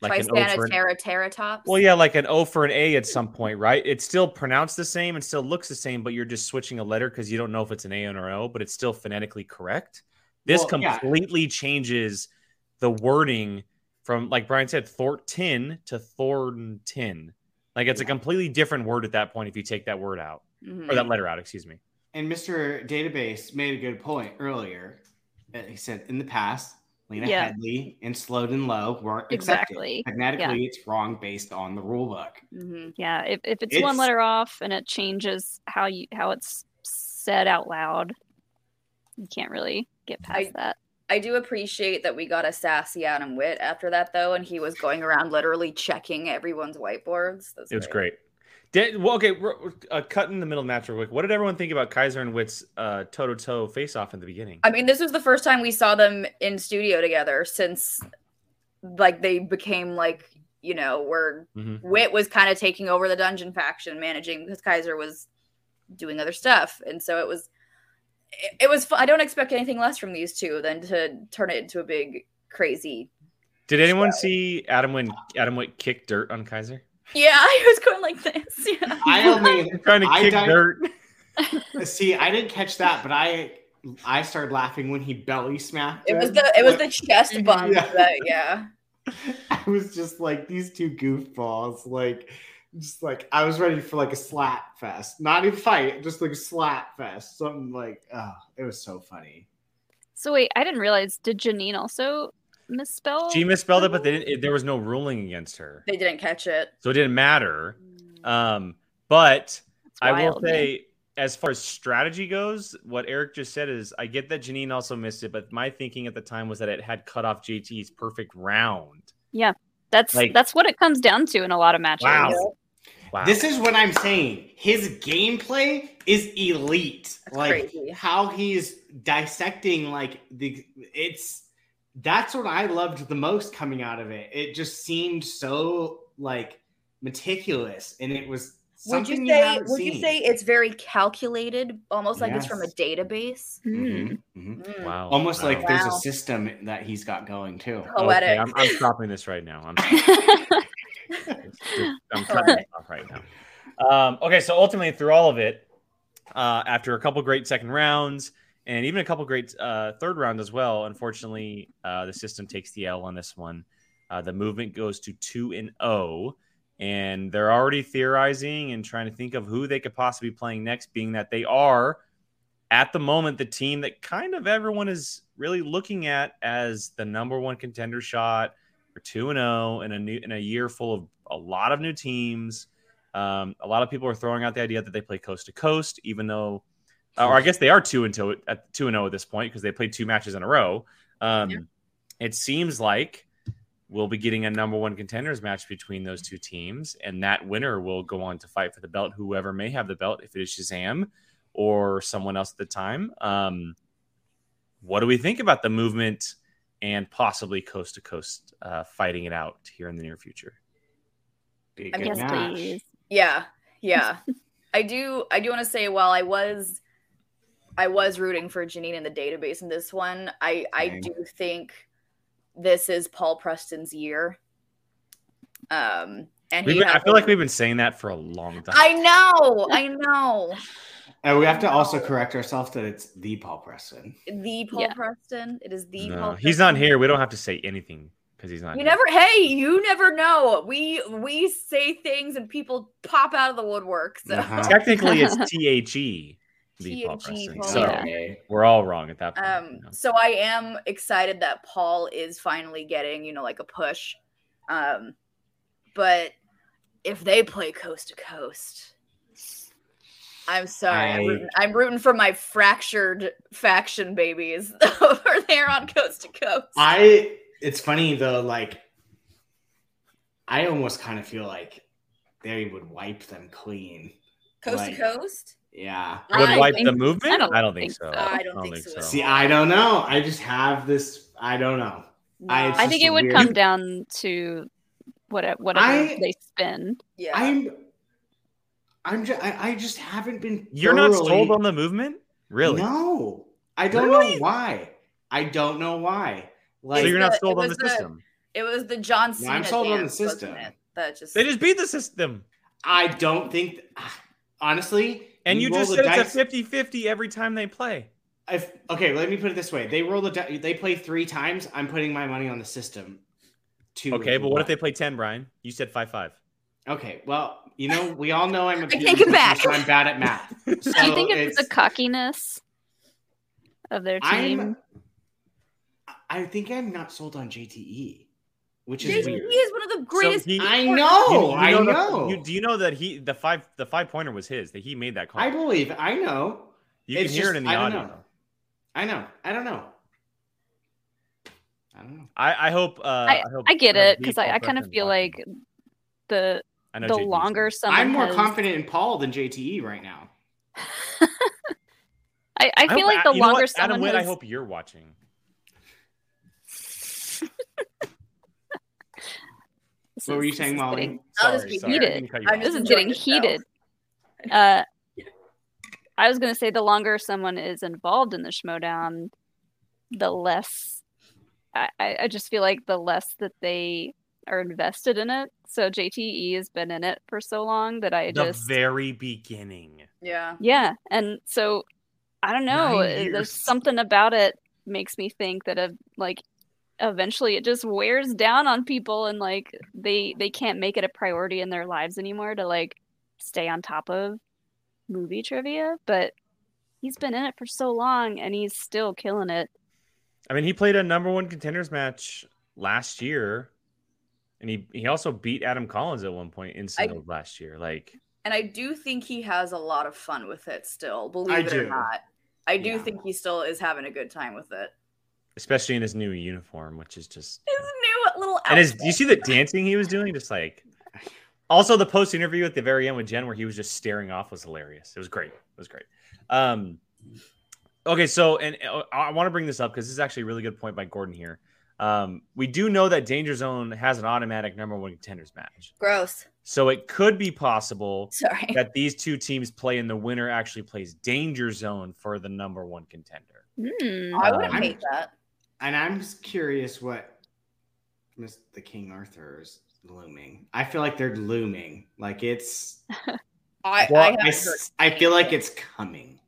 like an O for an, Tristanatera teratops. well, yeah, like an O for an A at some point, right? It's still pronounced the same and still looks the same, but you're just switching a letter because you don't know if it's an A or an O, but it's still phonetically correct. This Well, yeah. completely changes the wording from, like Brian said, Thornton to Thornton. Like it's a completely different word at that point if you take that word out Mhm. or that letter out, excuse me. And Mr. Database made a good point earlier. Uh, He said in the past, Lena Yeah. Headley and Slowed and Low weren't Exactly. accepted. Phonetically, it's wrong based on the rule book. Mhm. yeah, if, if it's, one letter off and it changes how you how it's said out loud, you can't really get past I- that. I do appreciate that we got a sassy Adam Witt after that, though, and he was going around literally checking everyone's whiteboards. That's It was great. Did, well, okay, uh, cut in the middle match real quick. What did everyone think about Kaiser and Witt's uh, toe-to-toe face-off in the beginning? I mean, this was the first time we saw them in studio together since, like, they became like, you know, where Mhm. Witt was kind of taking over the dungeon faction, managing because Kaiser was doing other stuff, and so it was, it, it was. I don't expect anything less from these two than to turn it into a big crazy Did anyone see Adam when Adam Witt kick dirt on Kaiser? Yeah, I was going like this. Yeah. I only Trying to I kick died- dirt. see. I didn't catch that, but I I started laughing when he belly smacked. It was the it was the chest bump. Yeah. That, yeah. I was just like these two goofballs, like just like I was ready for like a slap fest, not even fight, just like a slap fest. Something like, oh, it was so funny. So wait, I didn't realize. Did Janine also misspell? She misspelled it, but they didn't, it, there was no ruling against her, They didn't catch it. so it didn't matter. Um, but That's I will wild, man. say, as far as strategy goes, what Eric just said is I get that Janine also missed it, but my thinking at the time was that it had cut off JT's perfect round. Yeah, that's like- that's what it comes down to in a lot of matches. Wow. Wow. This is what I'm saying. His gameplay is elite. That's like crazy. how he's dissecting like the it's that's what I loved the most coming out of it. It just seemed so like meticulous and it was Would you something say haven't would you say it's very calculated, almost like it's from a Yes. database? Hmm. Mhm, mhm. Mm. wow. Almost Wow. like there's a system that he's got going too. Poetic. Okay, I'm, I'm stopping this right now. I'm, I'm cutting this off right now. Um, okay, so ultimately, through all of it, uh, after a couple great second rounds and even a couple great uh, third round as well, unfortunately, uh, the system takes the L on this one. Uh, the movement goes to two and O, and they're already theorizing and trying to think of who they could possibly be playing next, being that they are at the moment the team that kind of everyone is really looking at as the number one contender shot for two and zero in a new in a year full of a lot of new teams. Um, a lot of people are throwing out the idea that they play coast to coast, even though, or I guess they are two until at two and zero at this point because they played two matches in a row. Um, Yeah. It seems like we'll be getting a number one contenders match between those two teams, and that winner will go on to fight for the belt. Whoever may have the belt, if it is Shazam or someone else at the time. Um, what do we think about the movement and possibly coast to coast uh, fighting it out here in the near future? Be a I good yes, match. please. Yeah, yeah. I do. I do want to say while I was, I was rooting for Janine in the database in this one. I I Same. do think this is Paul Preston's year. Um, and been, I feel like we've been saying that for a long time. I know, I know. And we have to also correct ourselves that it's the Paul Preston. The Paul Yeah. Preston. It is the No, Paul. he's not here. We don't have to say anything because he's not. You here. never. Hey, you never know. We we say things and people pop out of the woodwork. So Uh-huh. Technically, it's T H E. The Paul Preston. Paul So Yeah. We're all wrong at that point. Um, you know. so I am excited that Paul is finally getting, you know, like a push. Um, but if they play coast to coast, I'm sorry. I'm, rooting, I'm rooting for my fractured faction babies over there on coast to coast. I it's funny though, like I almost kind of feel like they would wipe them clean. coast like- to coast? Yeah. would I wipe think- the movement? I don't I don't think think so. so. I don't think so. See, I don't know. I just have this. I don't know. I- I think it would weird- come down to whatever whatever I- they spend. yeah. I'm. I'm just. I, I just haven't been. You're not thoroughly- sold on the movement, really? No, I don't Really? know why. I don't know why. Like so you're not the- sold it on the was the- system. it was the John No, I'm sold on the system. it? That just They just beat the system. I don't think. Ah, honestly, And you roll just the said dice- it's a 50-50 every time they play. If okay, let me put it this way: they roll the di- they play three times. I'm putting my money on the system. Two. Okay, of but what if they play 10, Brian? You said 5-5. Okay, well, you know, we all know I'm a I take PE it back. So I'm bad at math. Do you think So it's, the cockiness of their team? I'm. I think I'm not sold on JTE, which is JT weird. is one of the greatest. he- I You- know. you I the- know. you- do you know that he the five the five pointer was his? That he made that call. I believe. I know. you can it's hear just- it in the I audio. know. I know. I don't know. I don't know. I, I hope. Uh, I, hope I get it because I, I kind of feel watching. like the I know the JT's longer someone I'm more has- confident in Paul than JTE right now. I, I feel hope- like the longer what? someone Adam Witt, has I hope you're watching. This What were you saying, Molly? getting- I'll just Sorry, be sorry. Heated. didn't cut you I'm off. This is getting heated. Uh, I was gonna say the longer someone is involved in the Schmoedown, the less I, I I just feel like the less that they are invested in it. So JTE has been in it for so long that I the just very beginning. Yeah. yeah, and so I don't know. Nine years. There's something about it makes me think that a like eventually it just wears down on people and like they they can't make it a priority in their lives anymore to like stay on top of movie trivia. But he's been in it for so long and he's still killing it. I mean, he played a number one contenders match last year, and he he also beat Adam Collins at one point in singles last year. Like, And I do think he has a lot of fun with it still, believe I it or not. I do Yeah. think he still is having a good time with it. Especially in his new uniform, which is just His new little outfit. and his. Do you see the dancing he was doing? Just like, also the post interview at the very end with Jen, where he was just staring off, was hilarious. It was great. It was great. Um, okay, so and uh, I want to bring this up because this is actually a really good point by Gordon here. Um, we do know that Danger Zone has an automatic number one contenders match, Gross. so it could be possible Sorry. that these two teams play and the winner actually plays Danger Zone for the number one contender. Hmm. I wouldn't Um, hate that. And I'm just curious what Miss the King Arthur is looming. I feel like they're looming. Like it's. I, Well, I I, haven't heard. s- I feel like it's coming.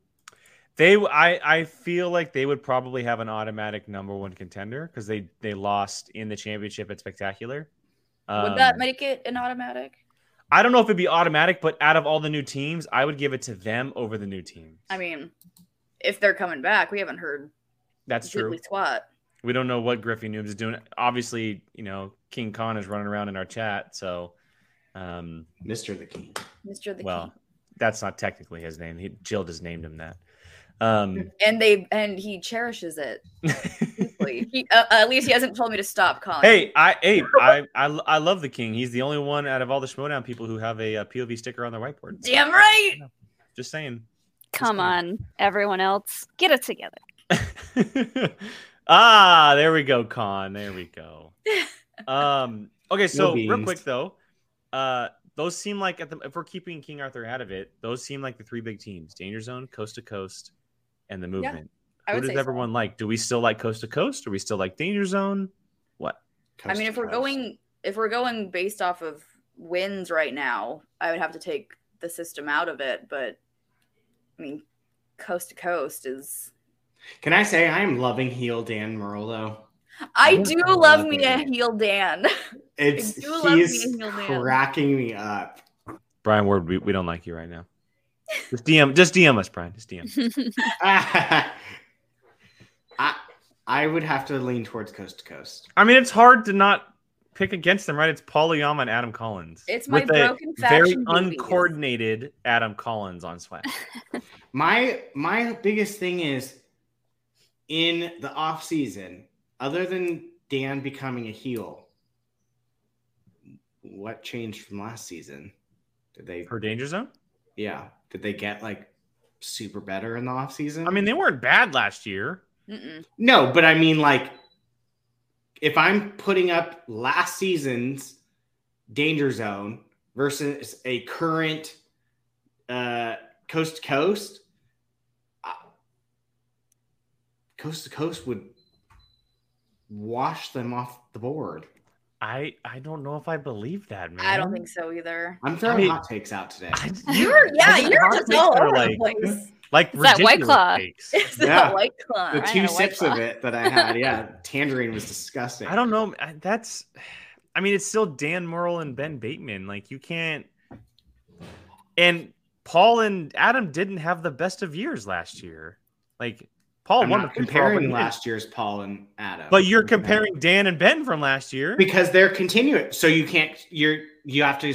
They, I, I feel like they would probably have an automatic number one contender because they they lost in the championship at Spectacular. Would that Um, make it an automatic? I don't know if it'd be automatic, but out of all the new teams, I would give it to them over the new teams. I mean, if they're coming back, we haven't heard that's true. diddly squat. We don't know what Griffey Noobs is doing. Obviously, you know King Khan is running around in our chat, so um, Mr. the King. Mr. The King. well, that's not technically his name. He, Jill just named him that. Um, And they and he cherishes it he, uh, at least he hasn't told me to stop calling. Hey, I hey, I, I I love the king. He's the only one out of all the Schmoedown people who have a, uh POV sticker on their whiteboard. damn right. Just saying. Come on, everyone else, get it together. Ah, there we go, Con. There we go. Um. Okay, so real quick though, uh, those seem like at the if we're keeping King Arthur out of it, those seem like the three big teams: Danger Zone, Coast to Coast, and the Movement. I Who does say so. everyone like? Do we still like Coast to Coast? Or we still like Danger Zone? What? I mean, if we're going if we're going based off of wins right now, I would have to take the system out of it. But I mean, coast to coast is. Can I say I'm loving heel Dan Murrell? I Yeah, do love love me a it. heel Dan. It's do love me he's a heel Dan. cracking me up. Brian Ward, we, we don't like you right now. Just DM, just DM us, Brian. Just DM. I I would have to lean towards coast to coast. I mean, it's hard to not pick against them, right? It's Paul Oyama and Adam Collins. It's my with a broken very faction boobies. uncoordinated Adam Collins on Sweat. My my biggest thing is in the off season, other than Dan becoming a heel, what changed from last season? Did they For Danger Zone? yeah, did they get like super better in the off season? I mean, they weren't bad last year. Mm-mm. no, but I mean like if I'm putting up last season's danger zone versus a current uh coast to coast uh, coast to coast would wash them off the board I I don't know if I believe that, man. I don't think so either. i'm throwing I- hot takes out today I, You're yeah, you're just all are over like, the place. like It's that White ridiculous Claw. It's Yeah. a white claw. the two had a White sips of it that i had yeah tangerine was disgusting I don't know. That's, I mean, it's still Dan Murrell and Ben Bateman. Like you can't. And Paul and Adam didn't have the best of years last year. Like Paul i'm won not the free for all, but comparing last year's paul and adam But you're comparing Dan and Ben from last year. because they're continuing. So you can't. You're you have to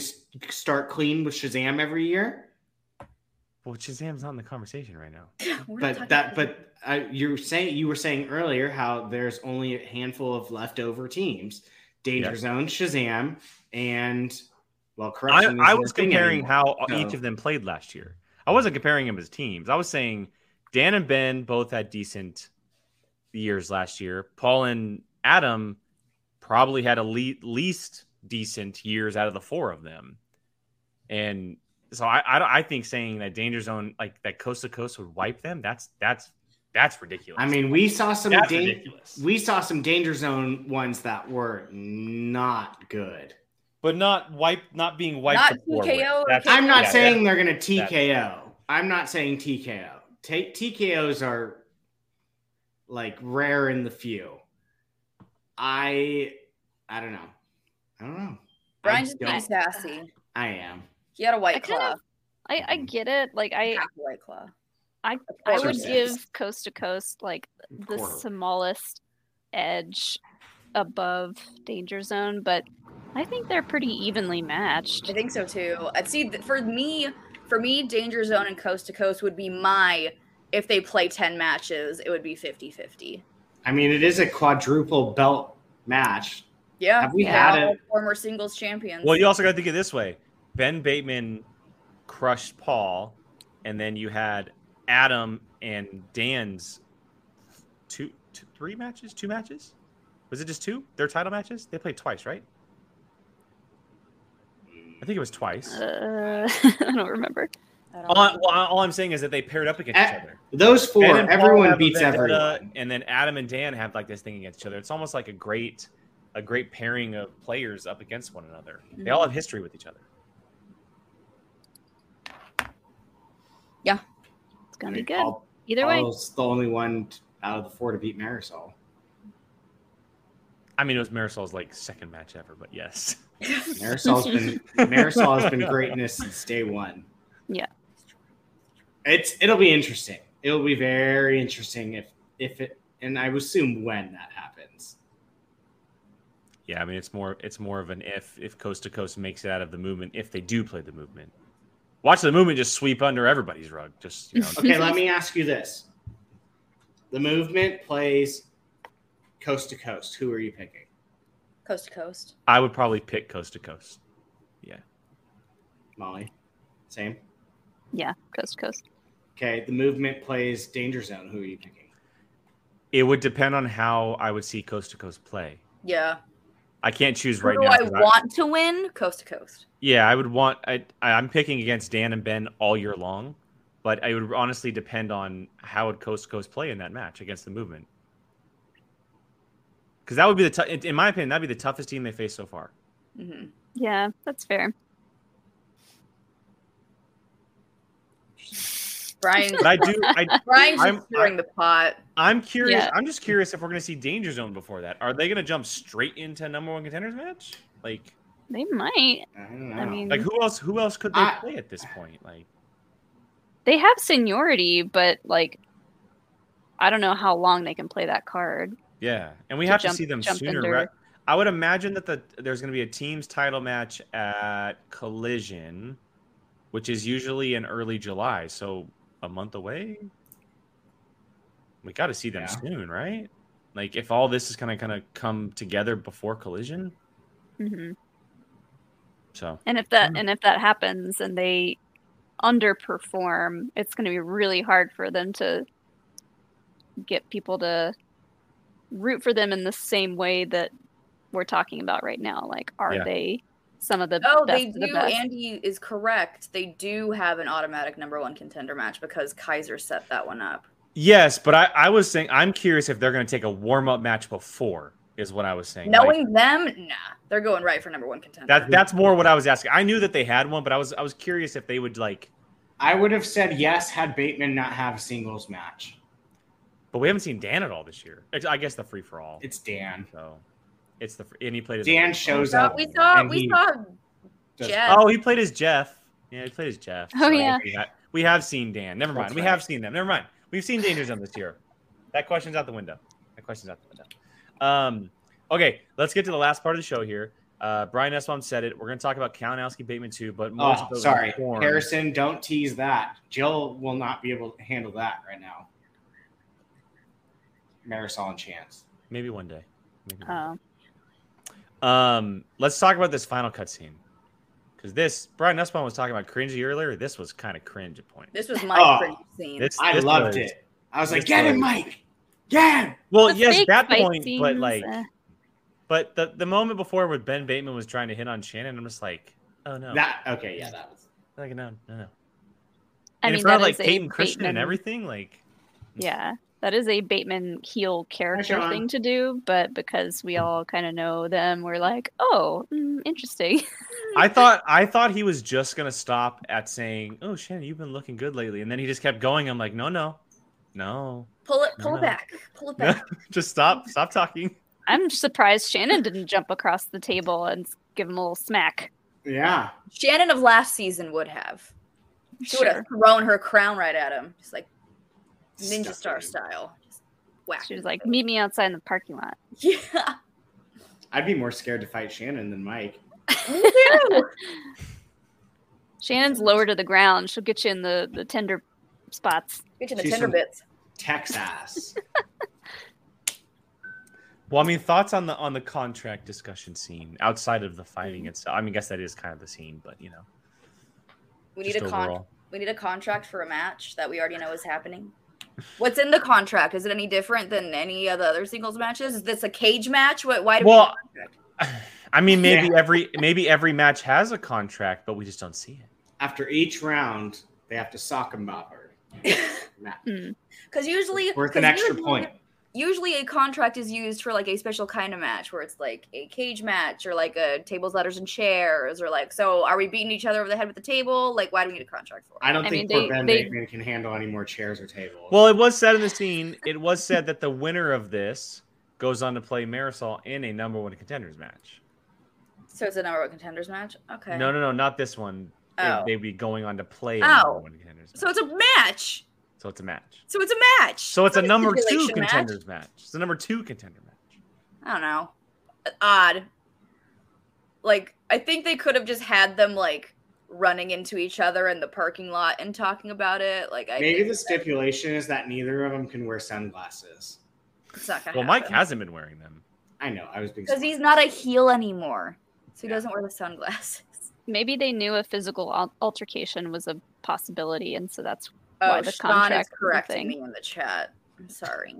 start clean with Shazam every year. Well, Shazam's not in the conversation right now. We're But that but uh, you're saying you were saying earlier how there's only a handful of leftover teams: Danger Yeah. Zone, Shazam, and well, I, corruption. I was comparing anymore. how each of them played last year. I wasn't comparing them as teams. I was saying Dan and Ben both had decent years last year. Paul and Adam probably had a le- least decent years out of the four of them. And so I, I, I think saying that Danger Zone, like that coast to coast would wipe them, that's that's That's ridiculous. I mean, we saw some that's dan- ridiculous. we saw some danger zone ones that were not good. but not wipe, not being wiped. Not before TKO with. or That's- I'm not yeah, saying that- they're going to TKO. I'm not saying TKO. Take TKOs are like rare in the few. I I don't know. I don't know. Brian's just being sassy. I am. He had a white kind claw. of- I, I mm-hmm. get it. Like I, Half a white claw. I- A I quarter would sass. give coast to coast like the smallest edge above danger zone, but I think they're pretty evenly matched. I think so too. I'd see th- for me, for me, Danger Zone and Coast to Coast would be my if they play 10 matches, it would be 50-50. I mean, it is a quadruple belt match. Yeah. Have we they're had it? former singles champions. Well, you also got to think it this way: Ben Bateman crushed Paul, and then you had Adam and Dan's two, two, three matches, two matches. Was it just two? Their title matches? They played twice, right? I think it was twice. Uh, I don't remember. I don't All, know. I, well, all I'm saying is that they paired up against each Eh, other. Those four, and everyone beats vendetta, everyone. and then Adam and Dan have like this thing against each other. It's almost like a great, a great pairing of players up against one another. They all have history with each other. Yeah, it's gonna be good. Paul, Either way, Paul's the only one out of the four to beat Marisol. I mean, it was Marisol's like second match ever, but yes. Marisol's been Marisol has been greatness since day one. Yeah. It's it'll be interesting. It'll be very interesting if if it and I would assume when that happens. Yeah, I mean it's more it's more of an if if coast to coast makes it out of the movement if they do play the movement. Watch the movement just sweep under everybody's rug. Just you know, Okay, let me ask you this. The movement plays coast to coast. Who are you picking? Coast to Coast. I would probably pick coast to coast. Yeah. Molly? Same? yeah, coast to coast. Okay, the movement plays danger zone. Who are you picking? It would depend on how I would see coast to coast play. Yeah. I can't choose Who right do now. I 'cause want to win? Coast to Coast. yeah, I would want. I, I'm picking against Dan and Ben all year long, but it would honestly depend on how would coast to coast play in that match against the movement. Because that would be the tou- in in my opinion that'd be the toughest team they faced so far. hmm Yeah, that's fair. Brian. But I do. I, Brian's I'm- just stirring the pot. I'm curious. Yeah. I'm just curious if we're going to see Danger Zone before that. Are they going to jump straight into number one contenders match? Like, They might. I don't know. I mean, like who else? Who else could they I- play at this point? Like, they have seniority, but like, I don't know how long they can play that card. Yeah, and we To have jump- to see them sooner. Right? I would imagine that the there's going to be a team's title match at Collision, which is usually in early July, so a month away. We got to see them Yeah. soon, right? Like, if all this is going to kind of come together before Collision, Mm-hmm. so And if that and if that happens and they underperform, it's going to be really hard for them to get people to root for them in the same way that we're talking about right now. Like, are Yeah. they some of the Oh, best they of the do. best? Andy is correct. They do have an automatic number one contender match because Kaiser set that one up. Yes, but I, I was saying I'm curious if they're going to take a warm up match before is what I was saying. Like, Knowing them, nah, they're going right for number one contender. that that's more what I was asking. I knew that they had one, but I was I was curious if they would like. I would have said yes had Bateman not have a singles match. But we haven't seen Dan at all this year. It's- I guess the free for all. It's Dan. So it's the fr- and he played as Dan a- shows up we saw, and we saw does- Jeff. Oh, he played as Jeff. Yeah, he played as Jeff. Oh, yeah. We, ha- we have seen Dan. Never mind. That's we right. have seen them. Never mind. We've seen Danger Zone this year. That question's out the window. That question's out the window. Um, okay, let's get to the last part of the show here. Uh, Brian Nussbaum said it. We're going to talk about Kalinowski Bateman too, but more Oh, sorry. form. Harrison, don't tease that. Jill will not be able to handle that right now. Marisol and Chance. Maybe one day. Maybe one day. Oh, Um, let's talk about this final cutscene. Because this, Brian Nussbaum was talking about cringy earlier. This was kind of cringe at points. This was my Oh. cringe scene. This, I this loved was- it. I was like, this get him, Mike. Get him. Well, The yes, that fight point, but like, uh, but the the moment before where Ben Bateman was trying to hit on Shannon, I'm just like, oh no, That okay, yeah, that was like no, no, no. I And mean, in front of like is a Peyton Christian and everything, like, Yeah, That is a Bateman heel character Sean. thing to do, but because we all kind of know them, we're like, oh, mm, interesting. I thought I thought he was just gonna stop at saying, "Oh, Shannon, you've been looking good lately," and then he just kept going. I'm like, no, no, no, Pull it, pull No. it back, pull it back. just stop, stop talking. I'm surprised Shannon didn't jump across the table and give him a little smack. Yeah. Shannon of last season would have. She would have thrown her crown right at him, just like ninja Stuck star him. style. Just whack. She was like, meet me outside in the parking lot. yeah. I'd be more scared to fight Shannon than Mike. Me too. Shannon's lower to the ground. She'll get you in the, the tender spots. Get you in the She's tender bits. Texas. Well, I mean, thoughts on the on the contract discussion scene outside of the fighting mm-hmm. itself. I mean, I guess that is kind of the scene, but you know, We need just a con- overall. we need a contract for a match that we already know is happening. What's in the contract? Is it any different than any of the other singles matches? Is this a cage match? What? Why do Well, we? need a contract? I mean, maybe Yeah. every maybe every match has a contract, but we just don't see it. After each round, they have to sock him bopper. Nah, Because hmm. usually, Worth an extra usually- point. Usually, a contract is used for like a special kind of match, where it's like a cage match or like a tables, ladders, and chairs, or like. So, are we beating each other over the head with the table? Like, why do we need a contract for? it? I don't I think mean, poor they- they- can handle any more chairs or tables. Well, it was said in the scene. It was said that the winner of this goes on to play Marisol in a number one contenders match. So it's a number one contenders match. Okay. No, no, no, not this one. Oh. They'd be going on to play a Oh. number one contenders. So it's a match. So it's a match. So it's a match. So it's a number two stipulation match. contenders match. It's a number two contender match. I don't know. Odd. Like, I think they could have just had them like running into each other in the parking lot and talking about it. Like, I Maybe the stipulation is that neither of them can wear sunglasses. it's not gonna Well, Mike hasn't been wearing them. I know. I was being because he's not a heel anymore, so he Yeah. doesn't wear the sunglasses. Maybe they knew a physical altercation was a possibility, and so that's Oh, the Sean is contract was correcting me in the chat. I'm sorry.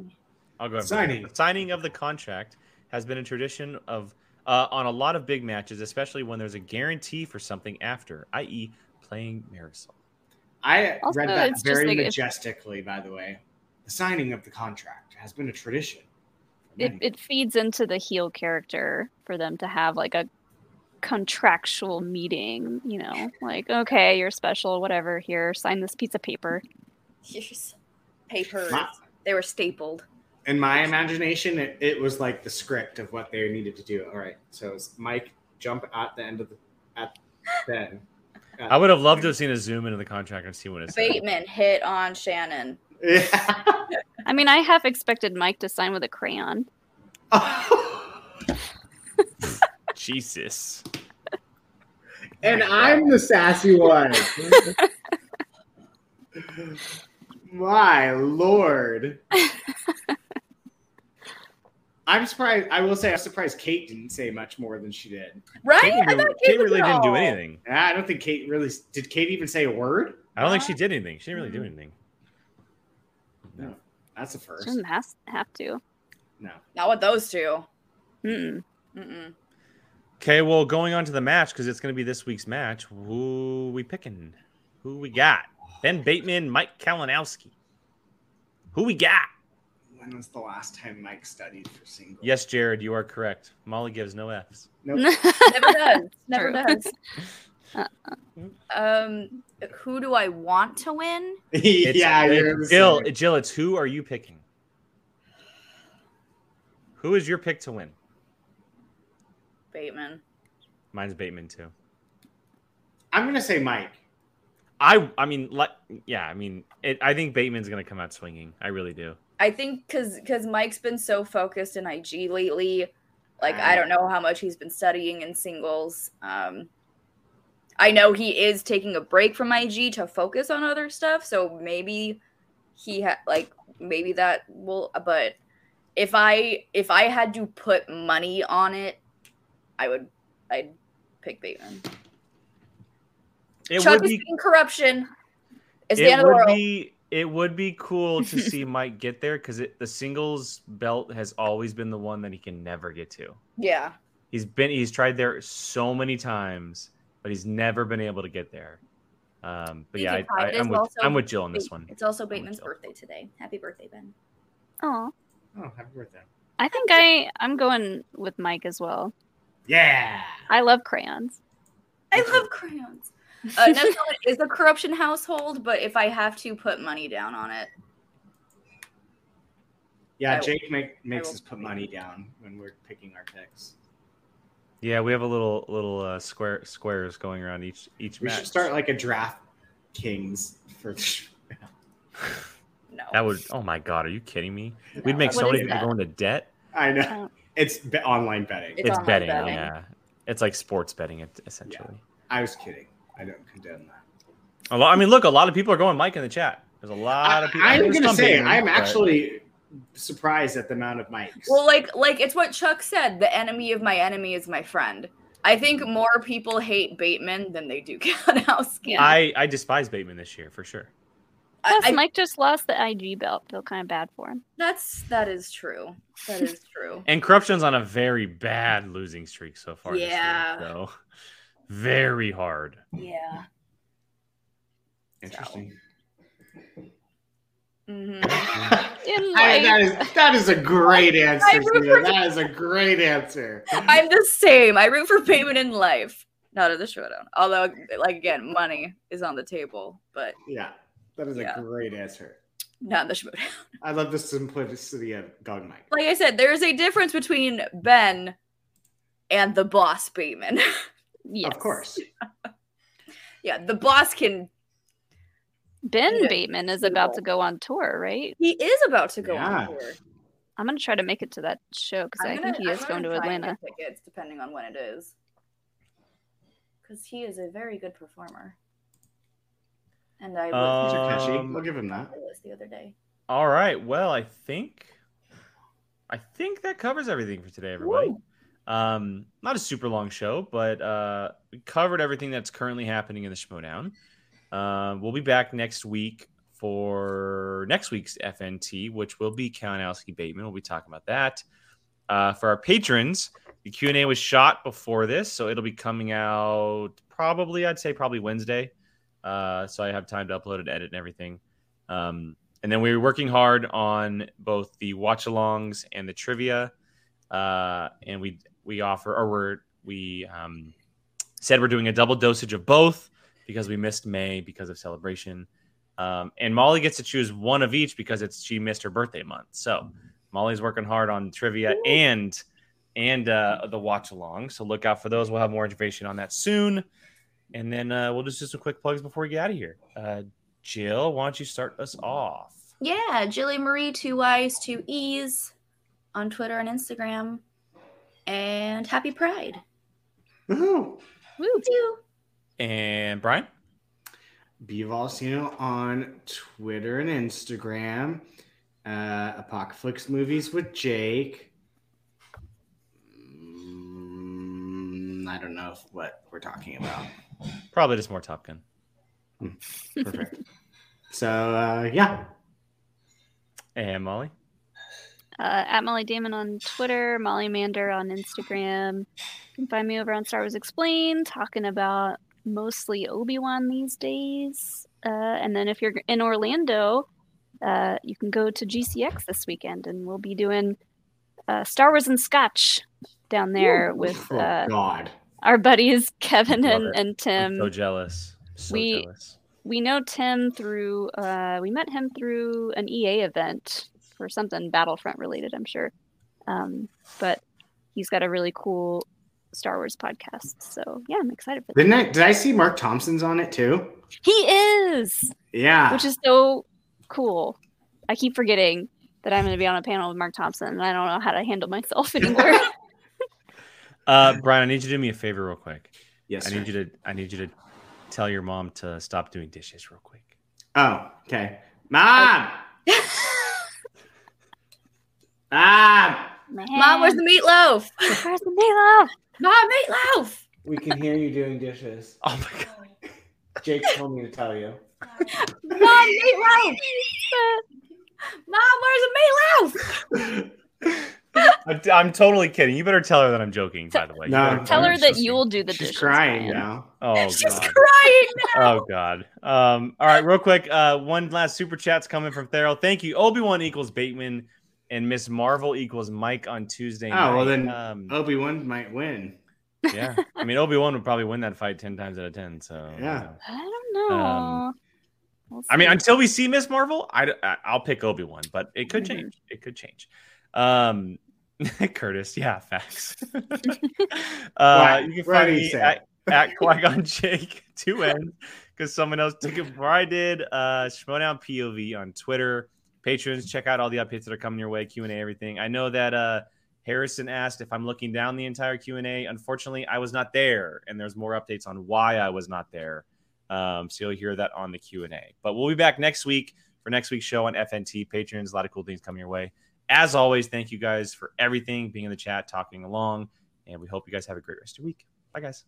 I'll go ahead. and Signing. bring it up. The signing of the contract has been a tradition of uh, on a lot of big matches, especially when there's a guarantee for something after, i.e., playing Marisol. I Also, read that very like if- majestically, by the way. The signing of the contract has been a tradition. it, it feeds into the heel character for them to have like a contractual meeting. You know, like okay, you're special, whatever. Here, sign this piece of paper. Here's papers. My- They were stapled. in my imagination, it, it was like the script of what they needed to do. All right, so it's Mike jump at the end of the at Ben. I would have loved to have seen a zoom into the contract and see what it said. Bateman hit on Shannon. Yeah. I mean, I half expected Mike to sign with a crayon. Jesus. and I'm the sassy one. My lord. I'm surprised. I will say, I'm surprised Kate didn't say much more than she did. Right? Kate, I really, thought Kate was really didn't do anything. I don't think Kate really did. Kate even say a word? I don't think she did anything. She didn't really do hmm. anything. No, that's a first. She doesn't have to. No, Not with those two. Mm-mm. Mm-mm. Okay, well, going on to the match because it's going to be this week's match. Who we picking? Who we got? Ben Bateman, Mike Kalinowski. Who we got? when was the last time Mike studied for singles? Yes, Jared, you are correct. Molly gives no Fs. Nope. Never does. Never True. does. Uh-uh. Um, who do I want to win? It's, yeah, it's- you're the Jill. Jill, it's who are you picking? Who is your pick to win? Bateman. Mine's Bateman too. I'm gonna say Mike. I I mean, like, yeah, I mean, it, I think Bateman's going to come out swinging. I really do. I think because because Mike's been so focused in IG lately, like I don't know how much he's been studying in singles. Um, I know he is taking a break from IG to focus on other stuff, so maybe he had like maybe that will. But if I if I had to put money on it, I would I'd pick Bateman. It Chuck would is be corruption. It's the it end of the would world. be it would be cool to see Mike get there because the singles belt has always been the one that he can never get to. yeah. He's been he's tried there so many times, but he's never been able to get there. Um, but You yeah, I, I, I'm, with also I'm with Jill on this one. It's also Bateman's birthday today. Happy birthday, Ben. Oh, Oh, happy birthday. I think I I'm going with Mike as well. Yeah. I love crayons. I love crayons. Uh, Neville is a corruption household, but if I have to put money down on it, Yeah, I Jake make, makes us put money down when we're picking our picks. Yeah, we have a little little uh, square squares going around each each We match. should start like a draft kings for no. that would. Oh my god, are you kidding me? We'd make What so many people go into debt. I know. It's be- online betting. It's It's, online betting, betting. yeah. It's like sports betting, it- essentially. I was kidding. I don't condemn that. A lot. I mean, look, a lot of people are going Mike in the chat. There's a lot I, of people. I'm There's gonna some say big I'm but- actually surprised at the amount of mics. Well, like like it's what Chuck said. The enemy of my enemy is my friend. I think more people hate Bateman than they do Kalinowski. I I despise Bateman this year for sure. Plus, I, I, Mike just lost the IG belt. Feel kind of bad for him. that's that is true. That is true. And corruption's on a very bad losing streak so far. Yeah. This year, so very hard. Yeah. Interesting. hmm In I- life, that is that is a great answer. I root Zena. for- That is a great answer. I'm the same. I root for Bateman in life, not at the showdown. Although, like again, money is on the table, but Yeah, that is Yeah. a great answer. not in the showdown. I love the simplicity of Dog Mike. Like I said, there is a difference between Ben and the boss Bateman. yes. Of course. yeah, the boss can. Ben Yeah. Bateman is about to go on tour, right? He is about to go Yeah. on tour. I'm gonna try to make it to that show because I think he I'm is going to gonna try and Atlanta. Tickets depending on when it is, because he is a very good performer. And I These was are catchy. Um, I'll give him that. the other day. All right. Well, I think I think that covers everything for today, everybody. Woo. Um, not a super long show, but uh, we covered everything that's currently happening in the Schmoedown. Uh, we'll be back next week for next week's FNT, which will be Kalinowski Bateman. We'll be talking about that. Uh, for our patrons, the Q and A was shot before this, so it'll be coming out probably, I'd say, probably Wednesday. Uh, so I have time to upload it, edit, and everything. Um, and then we were working hard on both the watch alongs and the trivia. Uh, and we we offer or we're we um, said we're doing a double dosage of both because we missed May because of celebration. Um, and Molly gets to choose one of each because it's she missed her birthday month. So Molly's working hard on trivia and and uh, the watch along. So look out for those. We'll have more information on that soon. And then uh, we'll just do some quick plugs before we get out of here. Uh, Jill, why don't you start us off? Yeah, Jilly Marie, two Y's, two E's on Twitter and Instagram. And happy Pride. Woohoo! Woo. You. And Brian? Bivalsino on Twitter and Instagram. Uh, Apocalypse movies with Jake. Mm, I don't know what we're talking about. Probably just more Top Gun. Perfect. so uh, yeah, And Molly? Uh, at Molly Damon on Twitter, Molly Mander on Instagram. You can find me over on Star Wars Explained, talking about mostly Obi Wan these days. Uh, and then if you're in Orlando, uh, you can go to GCX this weekend, and we'll be doing uh, Star Wars and Scotch down there with oh uh, God, our buddies Kevin Love and, it. and I'm Tim. so jealous. So we- jealous. we know Tim through uh we met him through an EA event for something Battlefront related, I'm sure. Um, but he's got a really cool Star Wars podcast. So yeah, I'm excited for that. didn't I? Did I see Mark Thompson's on it too? He is, Yeah, which is so cool. I keep forgetting that I'm going to be on a panel with Mark Thompson, and I don't know how to handle myself anymore. Uh, Brian, I need you to do me a favor real quick. yes. I sir. need you to I need you to tell your mom to stop doing dishes real quick. Oh, okay, Mom. Mom. Mom, where's the meatloaf? where's the meatloaf? Mom, meatloaf. We can hear you doing dishes. Oh my god. Jake told me to tell you. Mom, meatloaf. Mom, where's the meatloaf? I'm, I'm totally kidding. You better tell her that I'm joking, by the way. No, better Tell her that you'll do the She's dishes. crying Brian. now. Oh She's god. crying now. Oh god. Um, all right, real quick. Uh, one last super chat's coming from Thero. Thank you. Obi Wan equals Bateman and Miss Marvel equals Mike on Tuesday. Oh, well then- um, Obi Wan might win. yeah. I mean, Obi Wan would probably win that fight ten times out of ten. So you Yeah. know. I don't know. Um, We'll I mean, until we see Miss Marvel, I, I will pick Obi Wan, but it could Mhm. change. It could change. Um, Curtis, yeah, facts. uh, you can What find me say? at, at Qui Gon Jake two ends because someone else took it before I did. Uh, Schmoedown POV on Twitter. Patrons, check out all the updates that are coming your way. Q and A, everything. I know that uh, Harrison asked if I'm looking down the entire Q and A. Unfortunately, I was not there, and there's more updates on why I was not there. Um, so you'll hear that on the Q and A. But we'll be back next week for next week's show on FNT. Patrons, a lot of cool things coming your way. As always, thank you guys for everything, being in the chat, talking along, and we hope you guys have a great rest of your week. Bye, guys.